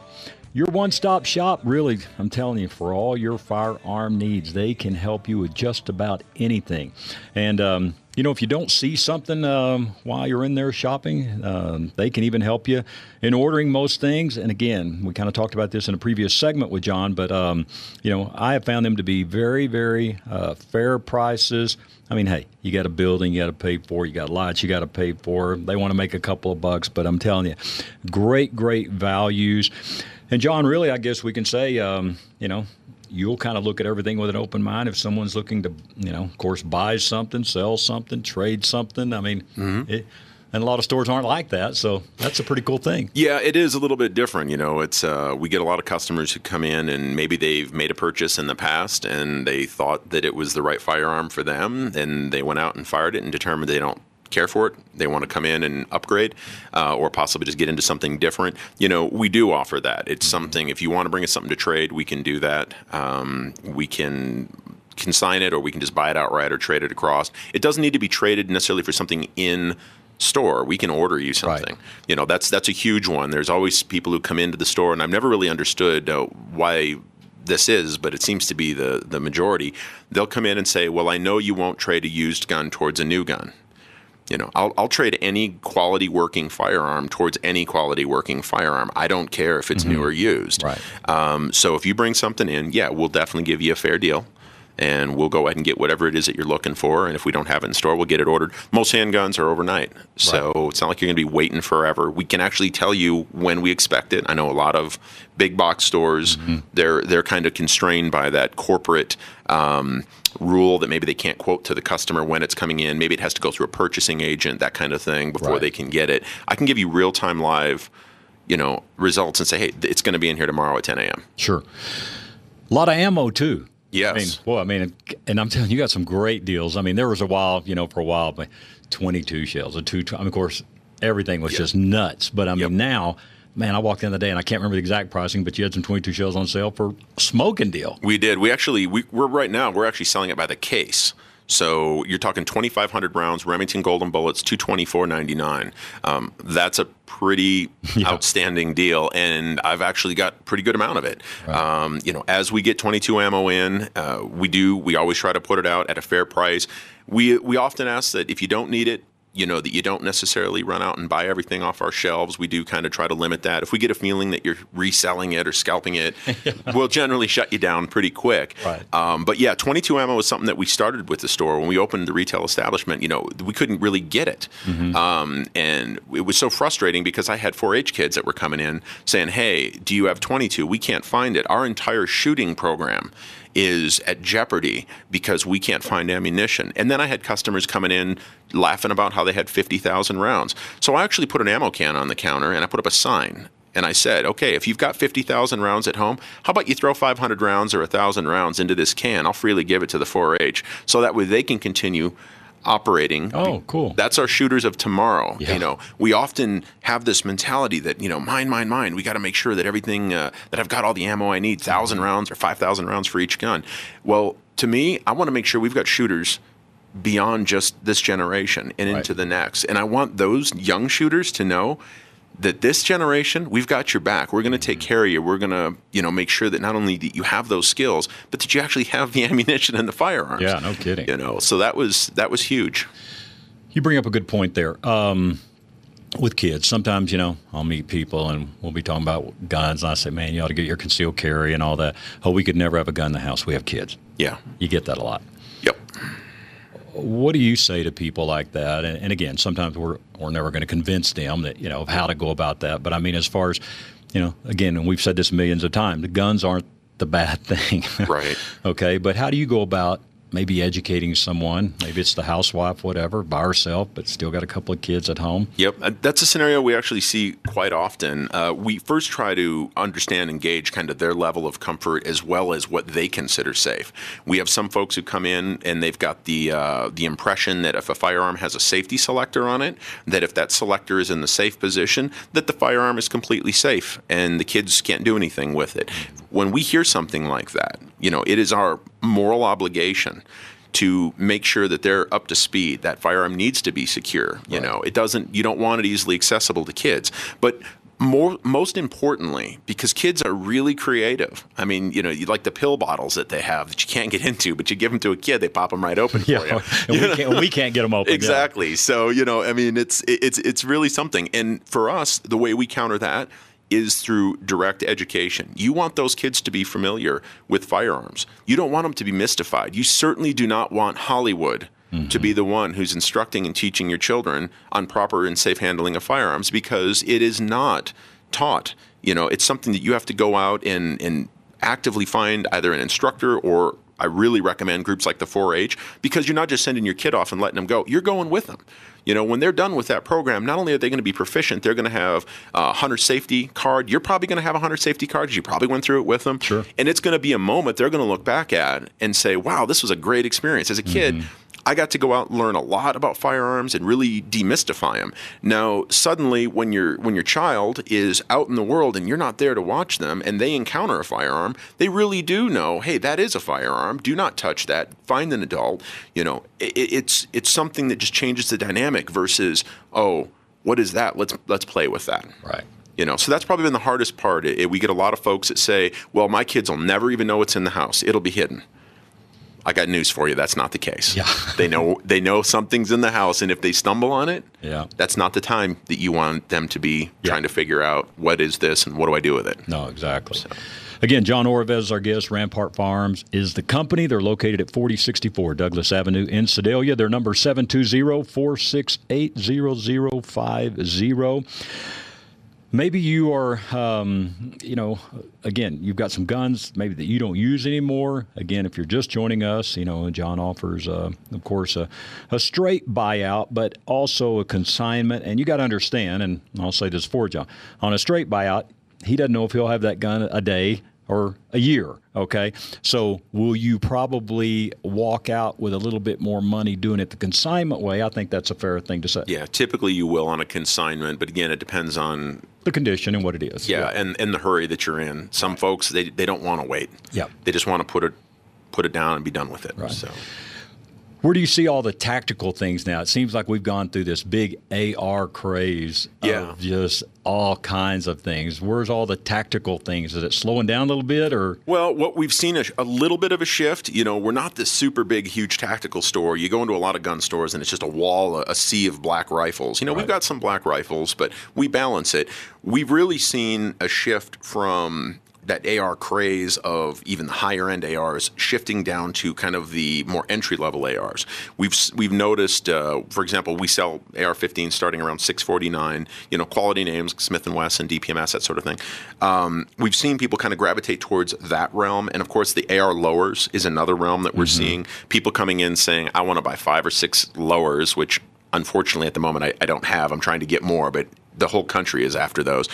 Your one stop shop, really, I'm telling you, for all your firearm needs, they can help you with just about anything. And, um, you know, if you don't see something um, while you're in there shopping, um, they can even help you in ordering most things. And again, we kind of talked about this in a previous segment with John, but, um, you know, I have found them to be very, very uh, fair prices. I mean, hey, you got a building you got to pay for, you got lots you got to pay for. They want to make a couple of bucks, but I'm telling you, great, great values. And John, really, I guess we can say, um, you know, you'll kind of look at everything with an open mind. If someone's looking to, you know, of course, buy something, sell something, trade something. I mean, Mm-hmm. it, and a lot of stores aren't like that, so that's a pretty cool thing. Yeah, it is a little bit different. You know, it's uh, we get a lot of customers who come in and maybe they've made a purchase in the past and they thought that it was the right firearm for them, and they went out and fired it and determined they don't care for it. They want to come in and upgrade, uh, or possibly just get into something different. You know, we do offer that. It's something. If you want to bring us something to trade, we can do that. Um, we can consign it, or we can just buy it outright or trade it across. It doesn't need to be traded necessarily for something in store. We can order you something. You know, that's that's a huge one. There's always people who come into the store, and I've never really understood uh, why this is, but it seems to be the the majority. They'll come in and say, "Well, I know you won't trade a used gun towards a new gun." You know, I'll, I'll trade any quality working firearm towards any quality working firearm. I don't care if it's new or used. Right. Um, so if you bring something in, yeah, we'll definitely give you a fair deal. And we'll go ahead and get whatever it is that you're looking for. And if we don't have it in store, we'll get it ordered. Most handguns are overnight. So it's not like you're going to be waiting forever. We can actually tell you when we expect it. I know a lot of big box stores, they're, they're kind of constrained by that corporate um, rule that maybe they can't quote to the customer when it's coming in. Maybe it has to go through a purchasing agent, that kind of thing, before Right. they can get it. I can give you real time live you know results and say hey it's going to be in here tomorrow at 10 a.m Sure. A lot of ammo too. Yes. I mean, well, I mean, and I'm telling you, you got some great deals. I mean, there was a while, you know, for a while, but 22 shells, a two. I mean, of course, everything was just nuts. But I mean, Yep. now, man, I walked in the day and I can't remember the exact pricing, but you had some 22 shells on sale for a smoking deal. we did we actually we, we're right now we're actually selling it by the case so you're talking 2,500 rounds, Remington Golden Bullets, 224.99. Um, that's a pretty (laughs) outstanding deal, and I've actually got pretty good amount of it. Um, you know, as we get 22 ammo in, uh, we do we always try to put it out at a fair price. We we often ask that if you don't need it, you know that you don't necessarily run out and buy everything off our shelves. We do kind of try to limit that. If we get a feeling that you're reselling it or scalping it, (laughs) we'll generally shut you down pretty quick. Right. Um, but yeah, 22 ammo was something that we started with the store when we opened the retail establishment. You know, we couldn't really get it, um, and it was so frustrating because I had 4-H kids that were coming in saying, "Hey, do you have 22? We can't find it. Our entire shooting program." Is at jeopardy because we can't find ammunition. And then I had customers coming in laughing about how they had 50,000 rounds. So I actually put an ammo can on the counter and I put up a sign. And I said, okay, if you've got 50,000 rounds at home, how about you throw 500 rounds or 1,000 rounds into this can? I'll freely give it to the 4 H. So that way they can continue operating. Oh, cool. That's our shooters of tomorrow. Yeah. You know, we often have this mentality that you know, mine, mine, mine. We got to make sure that everything uh, that I've got all the ammo I need, thousand rounds or five thousand rounds for each gun. Well, to me, I want to make sure we've got shooters beyond just this generation and into the next. And I want those young shooters to know that this generation, we've got your back. We're going to Mm-hmm. take care of you. We're going to, you know, make sure that not only that you have those skills, but that you actually have the (laughs) ammunition and the firearms. Yeah, no kidding. You know, so that was that was huge. You bring up a good point there. Um, with kids, sometimes you know I'll meet people and we'll be talking about guns, and I say, "Man, you ought to get your concealed carry and all that." Oh, we could never have a gun in the house. We have kids. Yeah. You get that a lot. What do you say to people like that? And, and again, sometimes we're we're never going to convince them that you know of how to go about that. But I mean, as far as you know, again, and we've said this millions of times, the guns aren't the bad (laughs) thing, Right. okay, but how do you go about maybe educating someone. Maybe it's the housewife, whatever, by herself, but still got a couple of kids at home. Yep, uh, that's a scenario we actually see quite often. Uh, we first try to understand and gauge kind of their level of comfort as well as what they consider safe. We have some folks who come in and they've got the uh, the impression that if a firearm has a safety selector on it, that if that selector is in the safe position, that the firearm is completely safe and the kids can't do anything with it. When we hear something like that, you know, it is our moral obligation to make sure that they're up to speed. That firearm needs to be secure. You know, it doesn't. You don't want it easily accessible to kids, but. More, most importantly, because kids are really creative. I mean, you know, you like the pill bottles that they have that you can't get into, but you give them to a kid, they pop them right open for you. and (laughs) we, can't, we can't get them open. yeah. Exactly. So you know, I mean, it's it's it's really something. And for us, the way we counter that is through direct education. You want those kids to be familiar with firearms. You don't want them to be mystified. You certainly do not want Hollywood to be the one who's instructing and teaching your children on proper and safe handling of firearms because it is not taught. You know, it's something that you have to go out and, and actively find either an instructor or I really recommend groups like the 4-H because you're not just sending your kid off and letting them go. You're going with them. You know, when they're done with that program, not only are they going to be proficient, they're going to have a hunter safety card. You're probably going to have a hunter safety card. You probably went through it with them. Sure. And it's going to be a moment they're going to look back at and say, "Wow, this was a great experience." As a kid, mm-hmm. I got to go out and learn a lot about firearms and really demystify them. Now, suddenly, when your when your child is out in the world and you're not there to watch them, and they encounter a firearm, they really do know, hey, that is a firearm. Do not touch that. Find an adult. You know, it, it's it's something that just changes the dynamic versus, oh, what is that? Let's let's play with that. Right. You know, so that's probably been the hardest part. It- we get a lot of folks that say, "Well, my kids will never even know it's in the house. It'll be hidden." I got news for you. That's not the case. Yeah. (laughs) they know they know something's in the house, and if they stumble on it, Yeah. that's not the time that you want them to be Yeah. trying to figure out what is this and what do I do with it. No, exactly. Again, John Orvez is our guest. Rampart Firearms is the company. They're located at 4064 Douglas Avenue in Sedalia. Their number 720-468-0050. Maybe you are, um, you know, again, you've got some guns maybe that you don't use anymore. Again, if you're just joining us, you know, John offers, uh, of course, a, a straight buyout, but also a consignment. And you got to understand, and I'll say this for John, on a straight buyout, he doesn't know if he'll have that gun a day or a year. Okay. So will you probably walk out with a little bit more money doing it the consignment way? I think that's a fair thing to say. Yeah, typically you will on a consignment, but again, it depends on The condition and what it is. yeah, and and the hurry that you're in. Some folks they they don't want to wait. Yeah. they just want to put it put it down and be done with it. Right. So. Where do you see all the tactical things now? It seems like we've gone through this big AR craze Yeah. of just all kinds of things. Where's all the tactical things? Is it slowing down a little bit or Well, what we've seen a, a little bit of a shift. You know, we're not this super big, huge tactical store. You go into a lot of gun stores and it's just a wall, a, a sea of black rifles. You know, we've got some black rifles, but we balance it. We've really seen a shift from that AR craze of even the higher end ARs shifting down to kind of the more entry level ARs. We've we've noticed, uh, for example, we sell AR-15 starting around 649. You know, quality names, Smith and Wesson, DPMS, that sort of thing. Um, we've seen people kind of gravitate towards that realm, and of course, the AR lowers is another realm that we're seeing. People coming in saying, "I want to buy five or six lowers," which unfortunately at the moment I, I don't have. I'm trying to get more, but the whole country is after those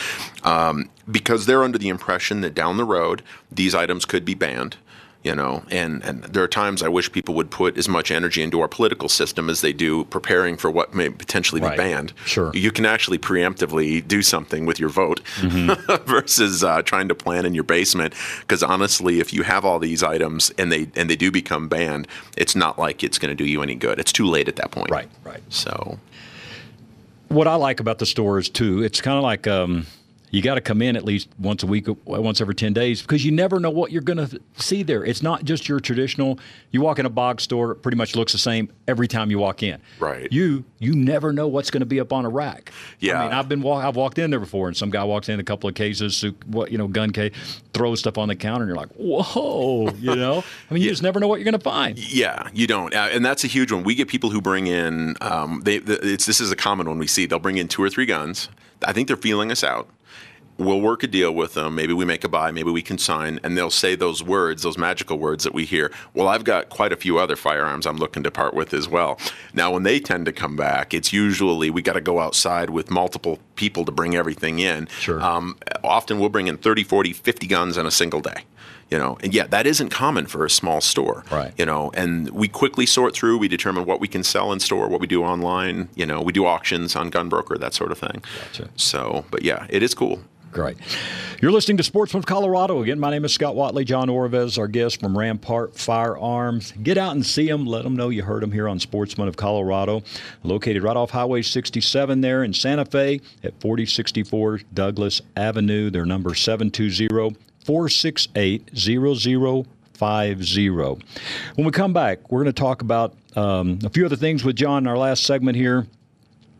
um, because they're under the impression that down the road these items could be banned. You know, and, and there are times I wish people would put as much energy into our political system as they do preparing for what may potentially Right. be banned. Sure. You can actually preemptively do something with your vote (laughs) versus uh, trying to plan in your basement. Because honestly, if you have all these items and they and they do become banned, it's not like it's going to do you any good. It's too late at that point. Right, right. So what I like about the store is too, it's kind of like um, you got to come in at least once a week, once every 10 days, because you never know what you're going to see there. It's not just your traditional, you walk in a box store, it pretty much looks the same every time you walk in. Right. You you never know what's going to be up on a rack. Yeah. I mean, I've been walk, I've walked in there before, and some guy walks in a couple of cases, what you know, gun case, throws stuff on the counter, and you're like, whoa, you (laughs) know. I mean, you just never know what you're going to find. Yeah, you don't, uh, and that's a huge one. We get people who bring in. Um, they, the, it's this is a common one we see. They'll bring in two or three guns. I think they're feeling us out, we'll work a deal with them. Maybe we make a buy, maybe we can sign, and they'll say those words, those magical words that we hear. Well, I've got quite a few other firearms I'm looking to part with as well. Now, when they tend to come back, it's usually we got to go outside with multiple people to bring everything in. Sure. Um, often we'll bring in 30, 40, 50 guns in a single day you know and yeah that isn't common for a small store right you know and we quickly sort through we determine what we can sell in store what we do online you know we do auctions on gunbroker that sort of thing gotcha. so but yeah it is cool Great. You're listening to Sportsman of Colorado. Again, my name is Scott Watley. John Orvez, our guest from Rampart Firearms. Get out and see them. Let them know you heard them here on Sportsman of Colorado. Located right off Highway 67 there in Santa Fe at 4064 Douglas Avenue. Their number 720 468 0050. When we come back, we're going to talk about um, a few other things with John in our last segment here.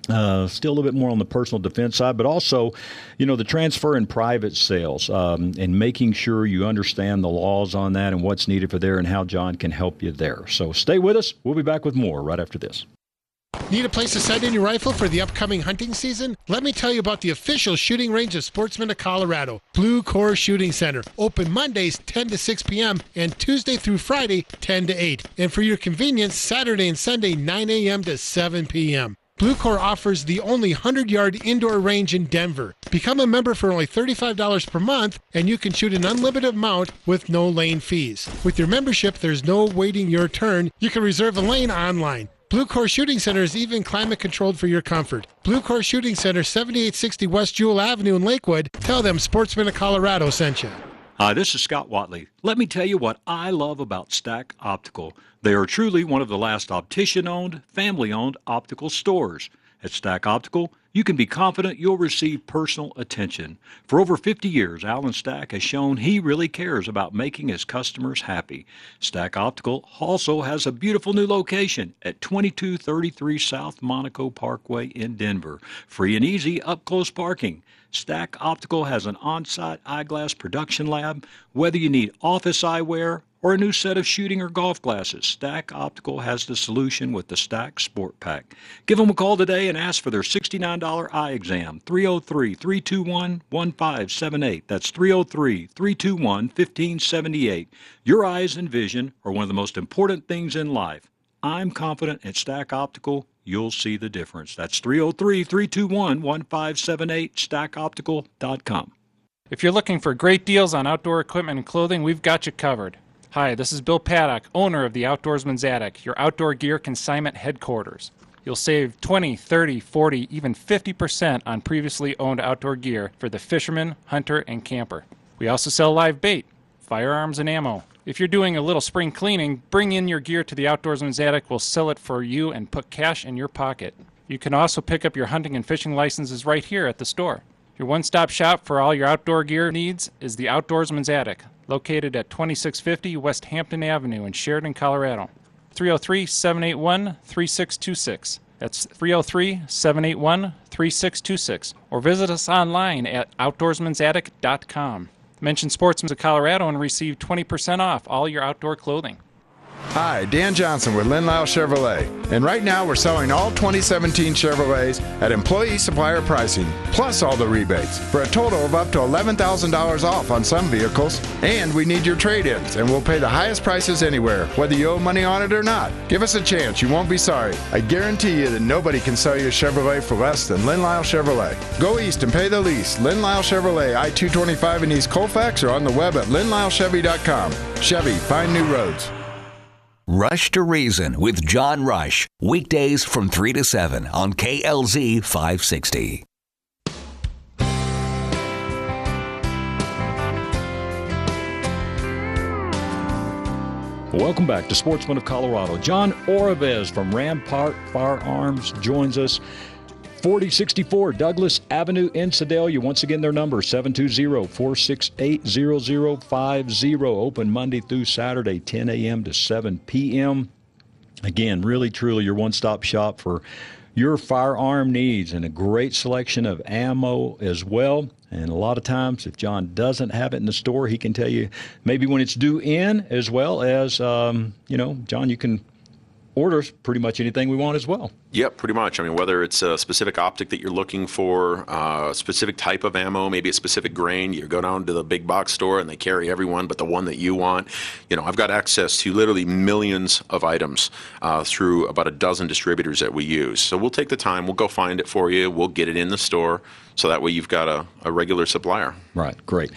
Uh, still a little bit more on the personal defense side, but also, you know, the transfer and private sales um, and making sure you understand the laws on that and what's needed for there and how John can help you there. So stay with us. We'll be back with more right after this. Need a place to in your rifle for the upcoming hunting season? Let me tell you about the official shooting range of Sportsman of Colorado, Blue Core Shooting Center. Open Mondays 10 to 6 p.m. and Tuesday through Friday 10 to 8. And for your convenience, Saturday and Sunday 9 a.m. to 7 p.m. Blue Core offers the only 100 yard indoor range in Denver. Become a member for only $35 per month, and you can shoot an unlimited amount with no lane fees. With your membership, there's no waiting your turn. You can reserve a lane online. Blue Core Shooting Center is even climate controlled for your comfort. Blue Core Shooting Center, 7860 West Jewell Avenue in Lakewood. Tell them Sportsman of Colorado sent you. Hi, this is Scott Watley. Let me tell you what I love about Stack Optical. They are truly one of the last optician owned, family owned optical stores. At Stack Optical, you can be confident you'll receive personal attention. For over 50 years, Alan Stack has shown he really cares about making his customers happy. Stack Optical also has a beautiful new location at 2233 South Monaco Parkway in Denver. Free and easy up close parking. Stack Optical has an on site eyeglass production lab. Whether you need office eyewear or a new set of shooting or golf glasses, Stack Optical has the solution with the Stack Sport Pack. Give them a call today and ask for their $69 eye exam. 303 321 1578. That's 303 321 1578. Your eyes and vision are one of the most important things in life. I'm confident at Stack Optical you'll see the difference. That's 303 321 1578, stackoptical.com. If you're looking for great deals on outdoor equipment and clothing, we've got you covered. Hi, this is Bill Paddock, owner of the Outdoorsman's Attic, your outdoor gear consignment headquarters. You'll save 20, 30, 40, even 50% on previously owned outdoor gear for the fisherman, hunter, and camper. We also sell live bait, firearms, and ammo. If you're doing a little spring cleaning, bring in your gear to the Outdoorsman's Attic. We'll sell it for you and put cash in your pocket. You can also pick up your hunting and fishing licenses right here at the store. Your one stop shop for all your outdoor gear needs is the Outdoorsman's Attic, located at 2650 West Hampton Avenue in Sheridan, Colorado. 303 781 3626. That's 303 781 3626. Or visit us online at outdoorsmansattic.com. Mention Sportsman's of Colorado and receive 20% off all your outdoor clothing. Hi, Dan Johnson with Len Lyall Chevrolet. And right now we're selling all 2017 Chevrolets at employee supplier pricing, plus all the rebates, for a total of up to $11,000 off on some vehicles. And we need your trade ins, and we'll pay the highest prices anywhere, whether you owe money on it or not. Give us a chance, you won't be sorry. I guarantee you that nobody can sell you a Chevrolet for less than Len Lyall Chevrolet. Go east and pay the least. Len Lyall Chevrolet, I 225 in East Colfax, or on the web at lenlyallchevy.com. Chevy, find new roads. Rush to Reason with John Rush. Weekdays from 3 to 7 on KLZ 560. Welcome back to Sportsman of Colorado. John Orvez from Rampart Firearms joins us. 4064 Douglas Avenue in Sedalia. Once again, their number 720-468-0050. Open Monday through Saturday, 10 a.m. to 7 p.m. Again, really, truly your one-stop shop for your firearm needs and a great selection of ammo as well. And a lot of times, if John doesn't have it in the store, he can tell you maybe when it's due in, as well as, um, you know, John, you can order pretty much anything we want as well. Yep, pretty much. I mean, whether it's a specific optic that you're looking for, uh, a specific type of ammo, maybe a specific grain, you go down to the big box store and they carry everyone but the one that you want. You know, I've got access to literally millions of items uh, through about a dozen distributors that we use. So we'll take the time, we'll go find it for you, we'll get it in the store, so that way you've got a, a regular supplier. Right, great.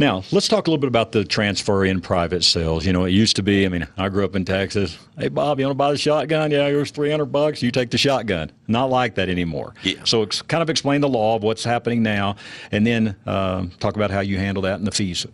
Now, let's talk a little bit about the transfer in private sales. You know, it used to be, I mean, I grew up in Texas. Hey, Bob, you want to buy the shotgun? Yeah, here's 300 bucks. You take the shotgun. Not like that anymore. Yeah. So, it's kind of explain the law of what's happening now, and then uh, talk about how you handle that and the fees.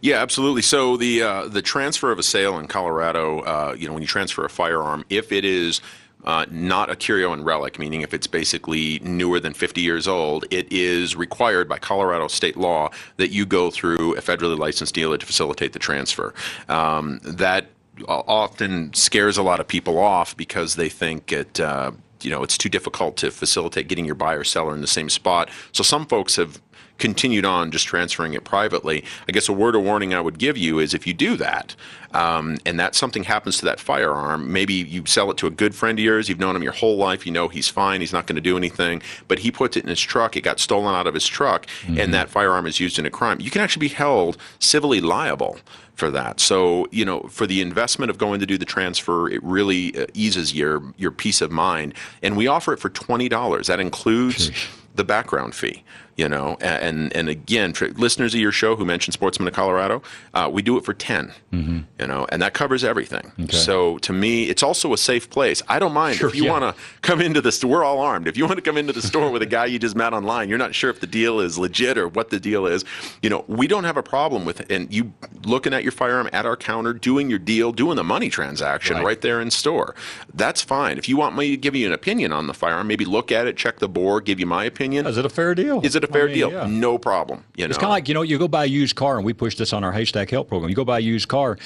Yeah, absolutely. So the uh, the transfer of a sale in Colorado, uh, you know, when you transfer a firearm, if it is uh, not a curio and relic, meaning if it's basically newer than 50 years old, it is required by Colorado state law that you go through a federally licensed dealer to facilitate the transfer. Um, that often scares a lot of people off because they think it. Uh, you know, it's too difficult to facilitate getting your buyer seller in the same spot. So some folks have continued on just transferring it privately. I guess a word of warning I would give you is if you do that, um, and that something happens to that firearm, maybe you sell it to a good friend of yours, you've known him your whole life, you know he's fine, he's not going to do anything, but he puts it in his truck, it got stolen out of his truck, mm-hmm. and that firearm is used in a crime. You can actually be held civilly liable for that. So, you know, for the investment of going to do the transfer, it really uh, eases your your peace of mind. And we offer it for twenty dollars. That includes the background fee you know and and again listeners of your show who mentioned sportsman of colorado uh, we do it for 10 mm-hmm. you know and that covers everything. Okay. so to me it's also a safe place. I don't mind sure, if you yeah. want to come into the store we're all armed. If you want to come into the store with a guy you just met online you're not sure if the deal is legit or what the deal is. You know we don't have a problem with it and you looking at your firearm at our counter doing your deal doing the money transaction right, right there in store. That's fine. If you want me to give you an opinion on the firearm maybe look at it check the bore give you my opinion. Is it a fair deal? Is it a fair I mean, deal. Yeah. No problem. You it's kind of like you know, you go buy a used car, and we push this on our Haystack Help program. You go buy a used car,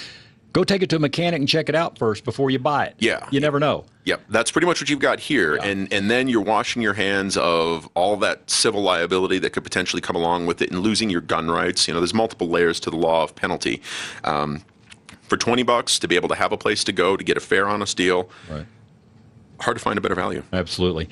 go take it to a mechanic and check it out first before you buy it. Yeah, you never know. Yep, that's pretty much what you've got here, yeah. and and then you're washing your hands of all that civil liability that could potentially come along with it, and losing your gun rights. You know, there's multiple layers to the law of penalty. Um, for 20 bucks to be able to have a place to go to get a fair, honest deal. Right. Hard to find a better value. Absolutely.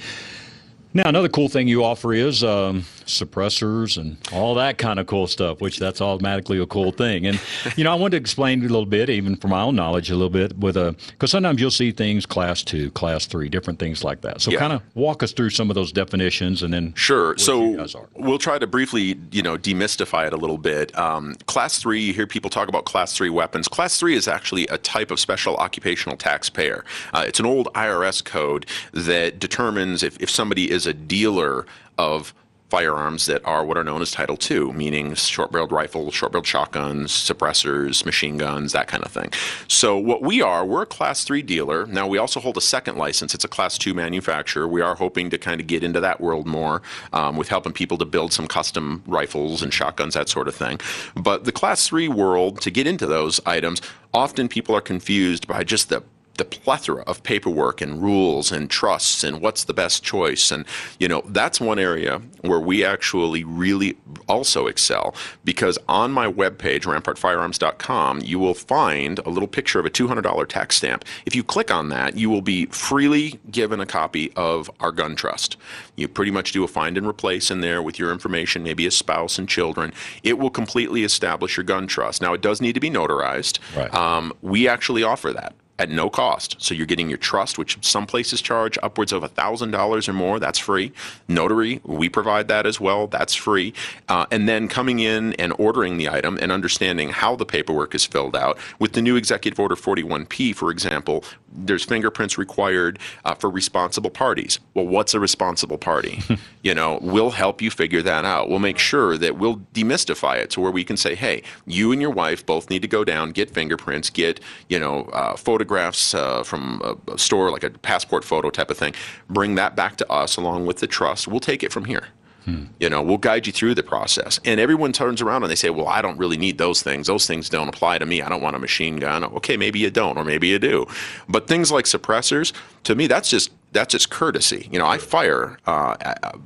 Now, another cool thing you offer is um, suppressors and all that kind of cool stuff, which that's automatically a cool thing. And (laughs) you know, I wanted to explain a little bit, even from my own knowledge, a little bit with a because sometimes you'll see things class two, class three, different things like that. So, yeah. kind of walk us through some of those definitions, and then sure. So we'll try to briefly, you know, demystify it a little bit. Um, class three, you hear people talk about class three weapons. Class three is actually a type of special occupational taxpayer. Uh, it's an old IRS code that determines if, if somebody is is a dealer of firearms that are what are known as Title II, meaning short barreled rifles, short barreled shotguns, suppressors, machine guns, that kind of thing. So, what we are, we're a Class 3 dealer. Now, we also hold a second license. It's a Class 2 manufacturer. We are hoping to kind of get into that world more um, with helping people to build some custom rifles and shotguns, that sort of thing. But the Class 3 world, to get into those items, often people are confused by just the the plethora of paperwork and rules and trusts and what's the best choice. And you know that's one area where we actually really also excel because on my webpage rampartfirearms.com you will find a little picture of a $200 tax stamp. If you click on that you will be freely given a copy of our gun trust. You pretty much do a find and replace in there with your information maybe a spouse and children. It will completely establish your gun trust. Now it does need to be notarized. Right. um, we actually offer that at no cost. So you're getting your trust, which some places charge upwards of $1,000 or more. That's free. Notary, we provide that as well. That's free. Uh, and then coming in and ordering the item and understanding how the paperwork is filled out. With the new Executive Order 41P, for example, there's fingerprints required uh, for responsible parties. Well, what's a responsible party? (laughs) you know, we'll help you figure that out. We'll make sure that we'll demystify it to where we can say, hey, you and your wife both need to go down, get fingerprints, get, you know, uh, photographs uh, from a, a, store, like a passport photo type of thing, bring that back to us along with the trust. We'll take it from here. Hmm. You know, we'll guide you through the process. And everyone turns around and they say, well, I don't really need those things. Those things don't apply to me. I don't want a machine gun. Okay, maybe you don't, or maybe you do. But things like suppressors, to me, that's just that's just courtesy. You know, I fire uh,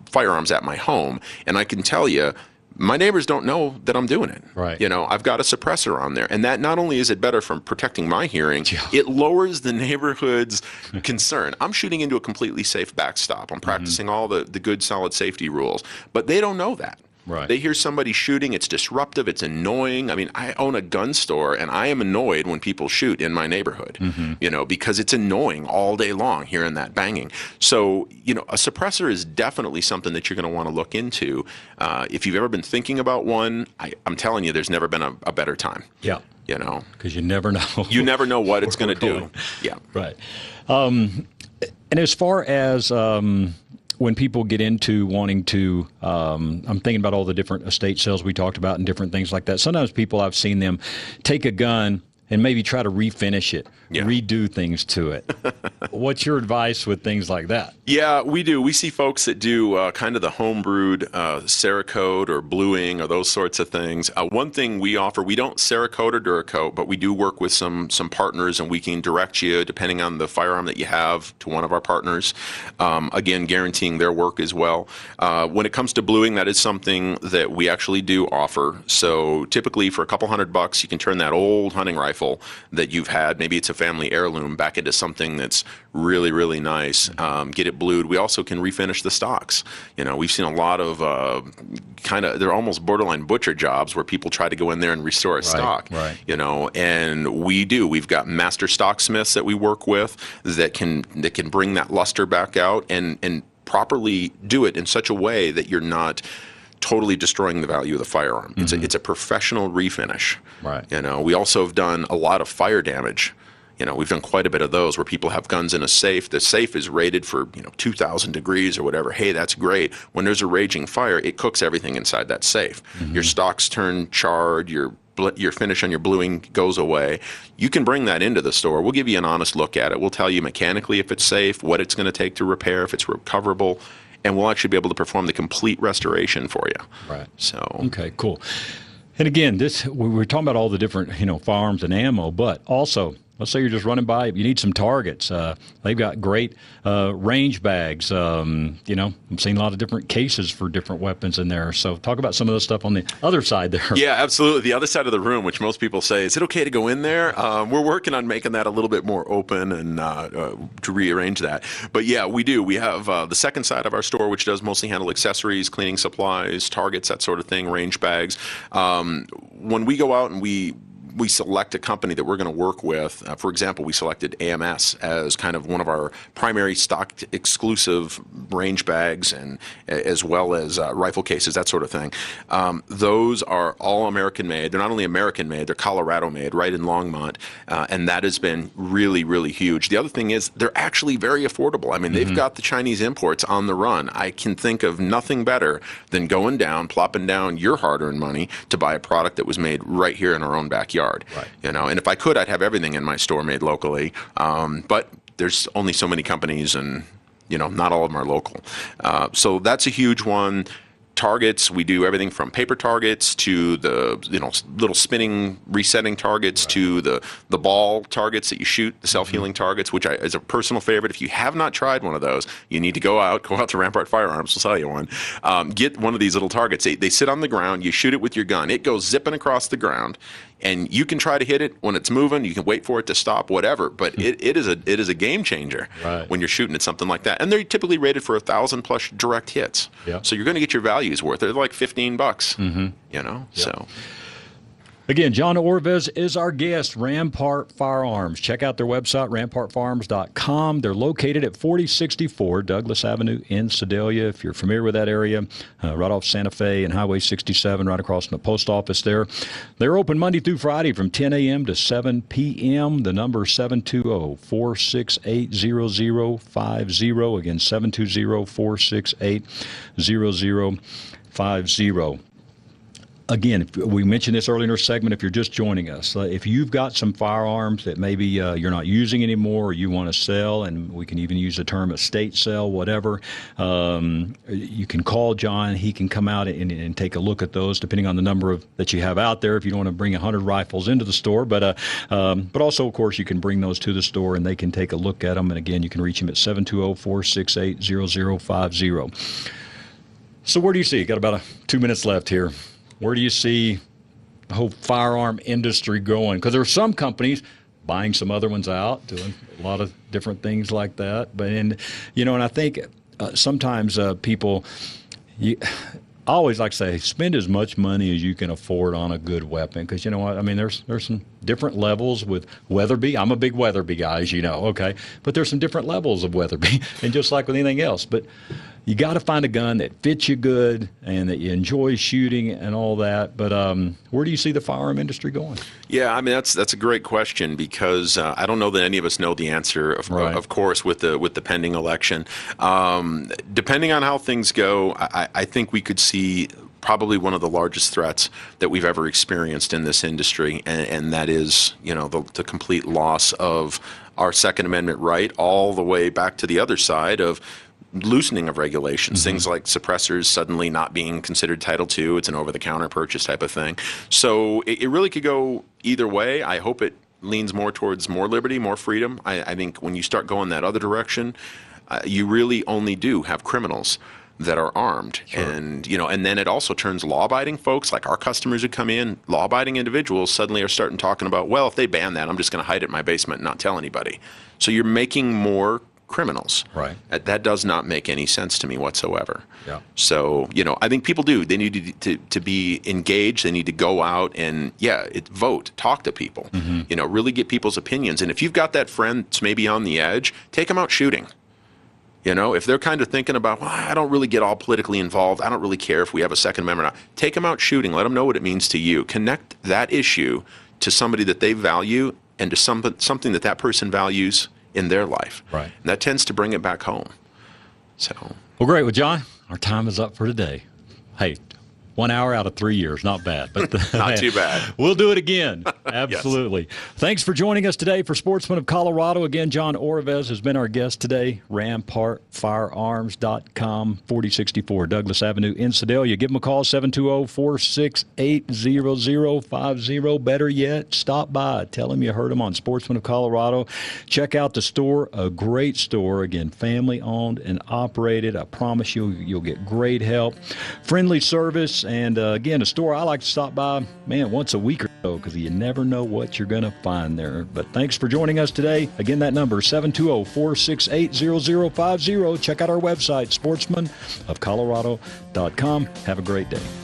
firearms at my home, and I can tell you my neighbors don't know that I'm doing it. Right. You know, I've got a suppressor on there. And that not only is it better from protecting my hearing, it lowers the neighborhood's (laughs) concern. I'm shooting into a completely safe backstop. I'm mm-hmm. practicing all the, the good, solid safety rules. But they don't know that. Right. They hear somebody shooting, it's disruptive, it's annoying. I mean, I own a gun store and I am annoyed when people shoot in my neighborhood, you know, because it's annoying all day long hearing that banging. So, you know, a suppressor is definitely something that you're going to want to look into. Uh, if you've ever been thinking about one, I, I'm telling you, there's never been a, a better time. Yeah. You know, Because you never know. (laughs) you never know what it's going to do. Yeah. Right. Um, and as far as um, when people get into wanting to, um, I'm thinking about all the different estate sales we talked about and different things like that. Sometimes people, I've seen them take a gun and maybe try to refinish it, redo things to it. (laughs) What's your advice with things like that? Yeah, we do. We see folks that do uh, kind of the homebrewed uh, Cerakote or bluing or those sorts of things. Uh, one thing we offer, we don't Cerakote or DuraCoat, but we do work with some some partners, and we can direct you depending on the firearm that you have to one of our partners. Um, again, guaranteeing their work as well. Uh, when it comes to bluing, that is something that we actually do offer. So typically, for a couple hundred bucks, you can turn that old hunting rifle that you've had, maybe it's a family heirloom, back into something that's really, really nice. Um, get it blued. We also can refinish the stocks. You know, we've seen a lot of uh, kind of, they're almost borderline butcher jobs where people try to go in there and restore a stock. right. You know, and we do. We've got master stocksmiths that we work with that can that can bring that luster back out and and properly do it in such a way that you're not totally destroying the value of the firearm. It's a mm-hmm. it's a professional refinish. Right. You know, we also have done a lot of fire damage. You know, we've done quite a bit of those where people have guns in a safe. The safe is rated for, you know, 2,000 degrees or whatever. Hey, that's great. When there's a raging fire, it cooks everything inside that safe. Mm-hmm. Your stocks turn charred, your your finish on your bluing goes away. You can bring that into the store. We'll give you an honest look at it. We'll tell you mechanically if it's safe, what it's going to take to repair, if it's recoverable, and we'll actually be able to perform the complete restoration for you. Right. So, Okay, cool. And again, this we are talking about all the different you know firearms and ammo, but also let's say you're just running by, you need some targets. Uh, they've got great uh, range bags. Um, you know, I'm seeing a lot of different cases for different weapons in there. So talk about some of the stuff on the other side there. (laughs) Yeah, absolutely. The other side of the room, which most people say, is it okay to go in there? Um, we're working on making that a little bit more open and uh, uh, to rearrange that. But yeah, we do. We have uh, the second side of our store, which does mostly handle accessories, cleaning supplies, targets, that sort of thing, range bags. Um, when we go out and we we select a company that we're going to work with. Uh, for example, we selected AMS as kind of one of our primary stocked exclusive range bags, and as well as uh, rifle cases, that sort of thing. Um, those are all American made. They're not only American made; they're Colorado made, right in Longmont, uh, and that has been really, really huge. The other thing is they're actually very affordable. I mean, they've got the Chinese imports on the run. I can think of nothing better than going down, plopping down your hard-earned money to buy a product that was made right here in our own backyard. Right. You know, and if I could, I'd have everything in my store made locally. Um, but there's only so many companies, and you know, not all of them are local. Uh, so that's a huge one. Targets, we do everything from paper targets to the you know little spinning resetting targets to the the ball targets that you shoot, the self healing targets, which I, is a personal favorite. If you have not tried one of those, you need to go out, go out to Rampart Firearms, we'll sell you one. Um, get one of these little targets. They, they sit on the ground. You shoot it with your gun. It goes zipping across the ground, and you can try to hit it when it's moving. You can wait for it to stop, whatever. But it, it is a it is a game changer Right. when you're shooting at something like that. And they're typically rated for a thousand plus direct hits. Yeah. So you're going to get your values worth. They're like fifteen bucks. Mm-hmm. You know. So Again, John Orvez is our guest, Rampart Firearms. Check out their website, rampartfirearms.com. They're located at 4064 Douglas Avenue in Sedalia. If you're familiar with that area, uh, right off Santa Fe and Highway 67, right across from the post office there. They're open Monday through Friday from 10 a.m. to 7 p.m. The number is 720 468 0050. Again, 720 468 0050 again, we mentioned this earlier in our segment. If you're just joining us, uh, if you've got some firearms that maybe uh, you're not using anymore, or you want to sell, and we can even use the term estate sale, whatever, um, you can call John. He can come out and, and take a look at those, depending on the number of that you have out there. If you don't want to bring 100 rifles into the store, but uh, um, but also, of course, you can bring those to the store and they can take a look at them. And again, you can reach him at 720 468 0050. So where do you see? Got about a, two minutes left here. Where do you see the whole firearm industry going? Because there are some companies buying some other ones out, doing a lot of different things like that. But and you know, and I think uh, sometimes uh, people. You, I always like to say, spend as much money as you can afford on a good weapon, because you know what? I mean, there's there's some different levels with Weatherby. I'm a big Weatherby guy, as you know, okay. But there's some different levels of Weatherby, (laughs) and just like with anything else. But you got to find a gun that fits you good and that you enjoy shooting and all that. But um, where do you see the firearm industry going? Yeah, I mean that's that's a great question because uh, I don't know that any of us know the answer. Of, right. of course, with the with the pending election, um, depending on how things go, I, I think we could see probably one of the largest threats that we've ever experienced in this industry, and, and that is, you know, the, the, complete loss of our Second Amendment right, all the way back to the other side of loosening of regulations, mm-hmm. things like suppressors suddenly not being considered Title II. It's an over the counter purchase type of thing. So it, it, really could go either way. I hope it leans more towards more liberty, more freedom. I, I think when you start going that other direction, uh, you really only do have criminals that are armed sure. and you know and then it also turns law-abiding folks like our customers who come in law-abiding individuals suddenly are starting talking about well if they ban that i'm just going to hide it in my basement and not tell anybody so you're making more criminals. Right. That does not make any sense to me whatsoever. Yeah. So, you know, I think people do. They need to, to, to be engaged. They need to go out and, yeah, it, vote, talk to people, mm-hmm. you know, really get people's opinions. And if you've got that friend that's maybe on the edge, take them out shooting. You know, if they're kind of thinking about, well, I don't really get all politically involved. I don't really care if we have a Second Amendment. Or not. Take them out shooting. Let them know what it means to you. Connect that issue to somebody that they value and to some, something that that person values in their life. Right. And that tends to bring it back home. So. Well, great. Well, John, our time is up for today. Hey, one hour out of three years, not bad, but (laughs) (laughs) not too bad. We'll do it again. (laughs) Absolutely. yes. Thanks for joining us today for Sportsman of Colorado. Again, John Oravez has been our guest today. RampartFirearms.com, 4064 Douglas Avenue in Sedalia. Give them a call, 720-468-0050. Better yet, stop by. Tell them you heard them on Sportsman of Colorado. Check out the store, a great store. Again, family owned and operated. I promise you, you'll get great help, friendly service and uh, again, a store I like to stop by, man, once a week or so because you never know what you're going to find there. But thanks for joining us today. Again, that number 720 468 0050. Check out our website, sportsmanofcolorado.com. Have a great day.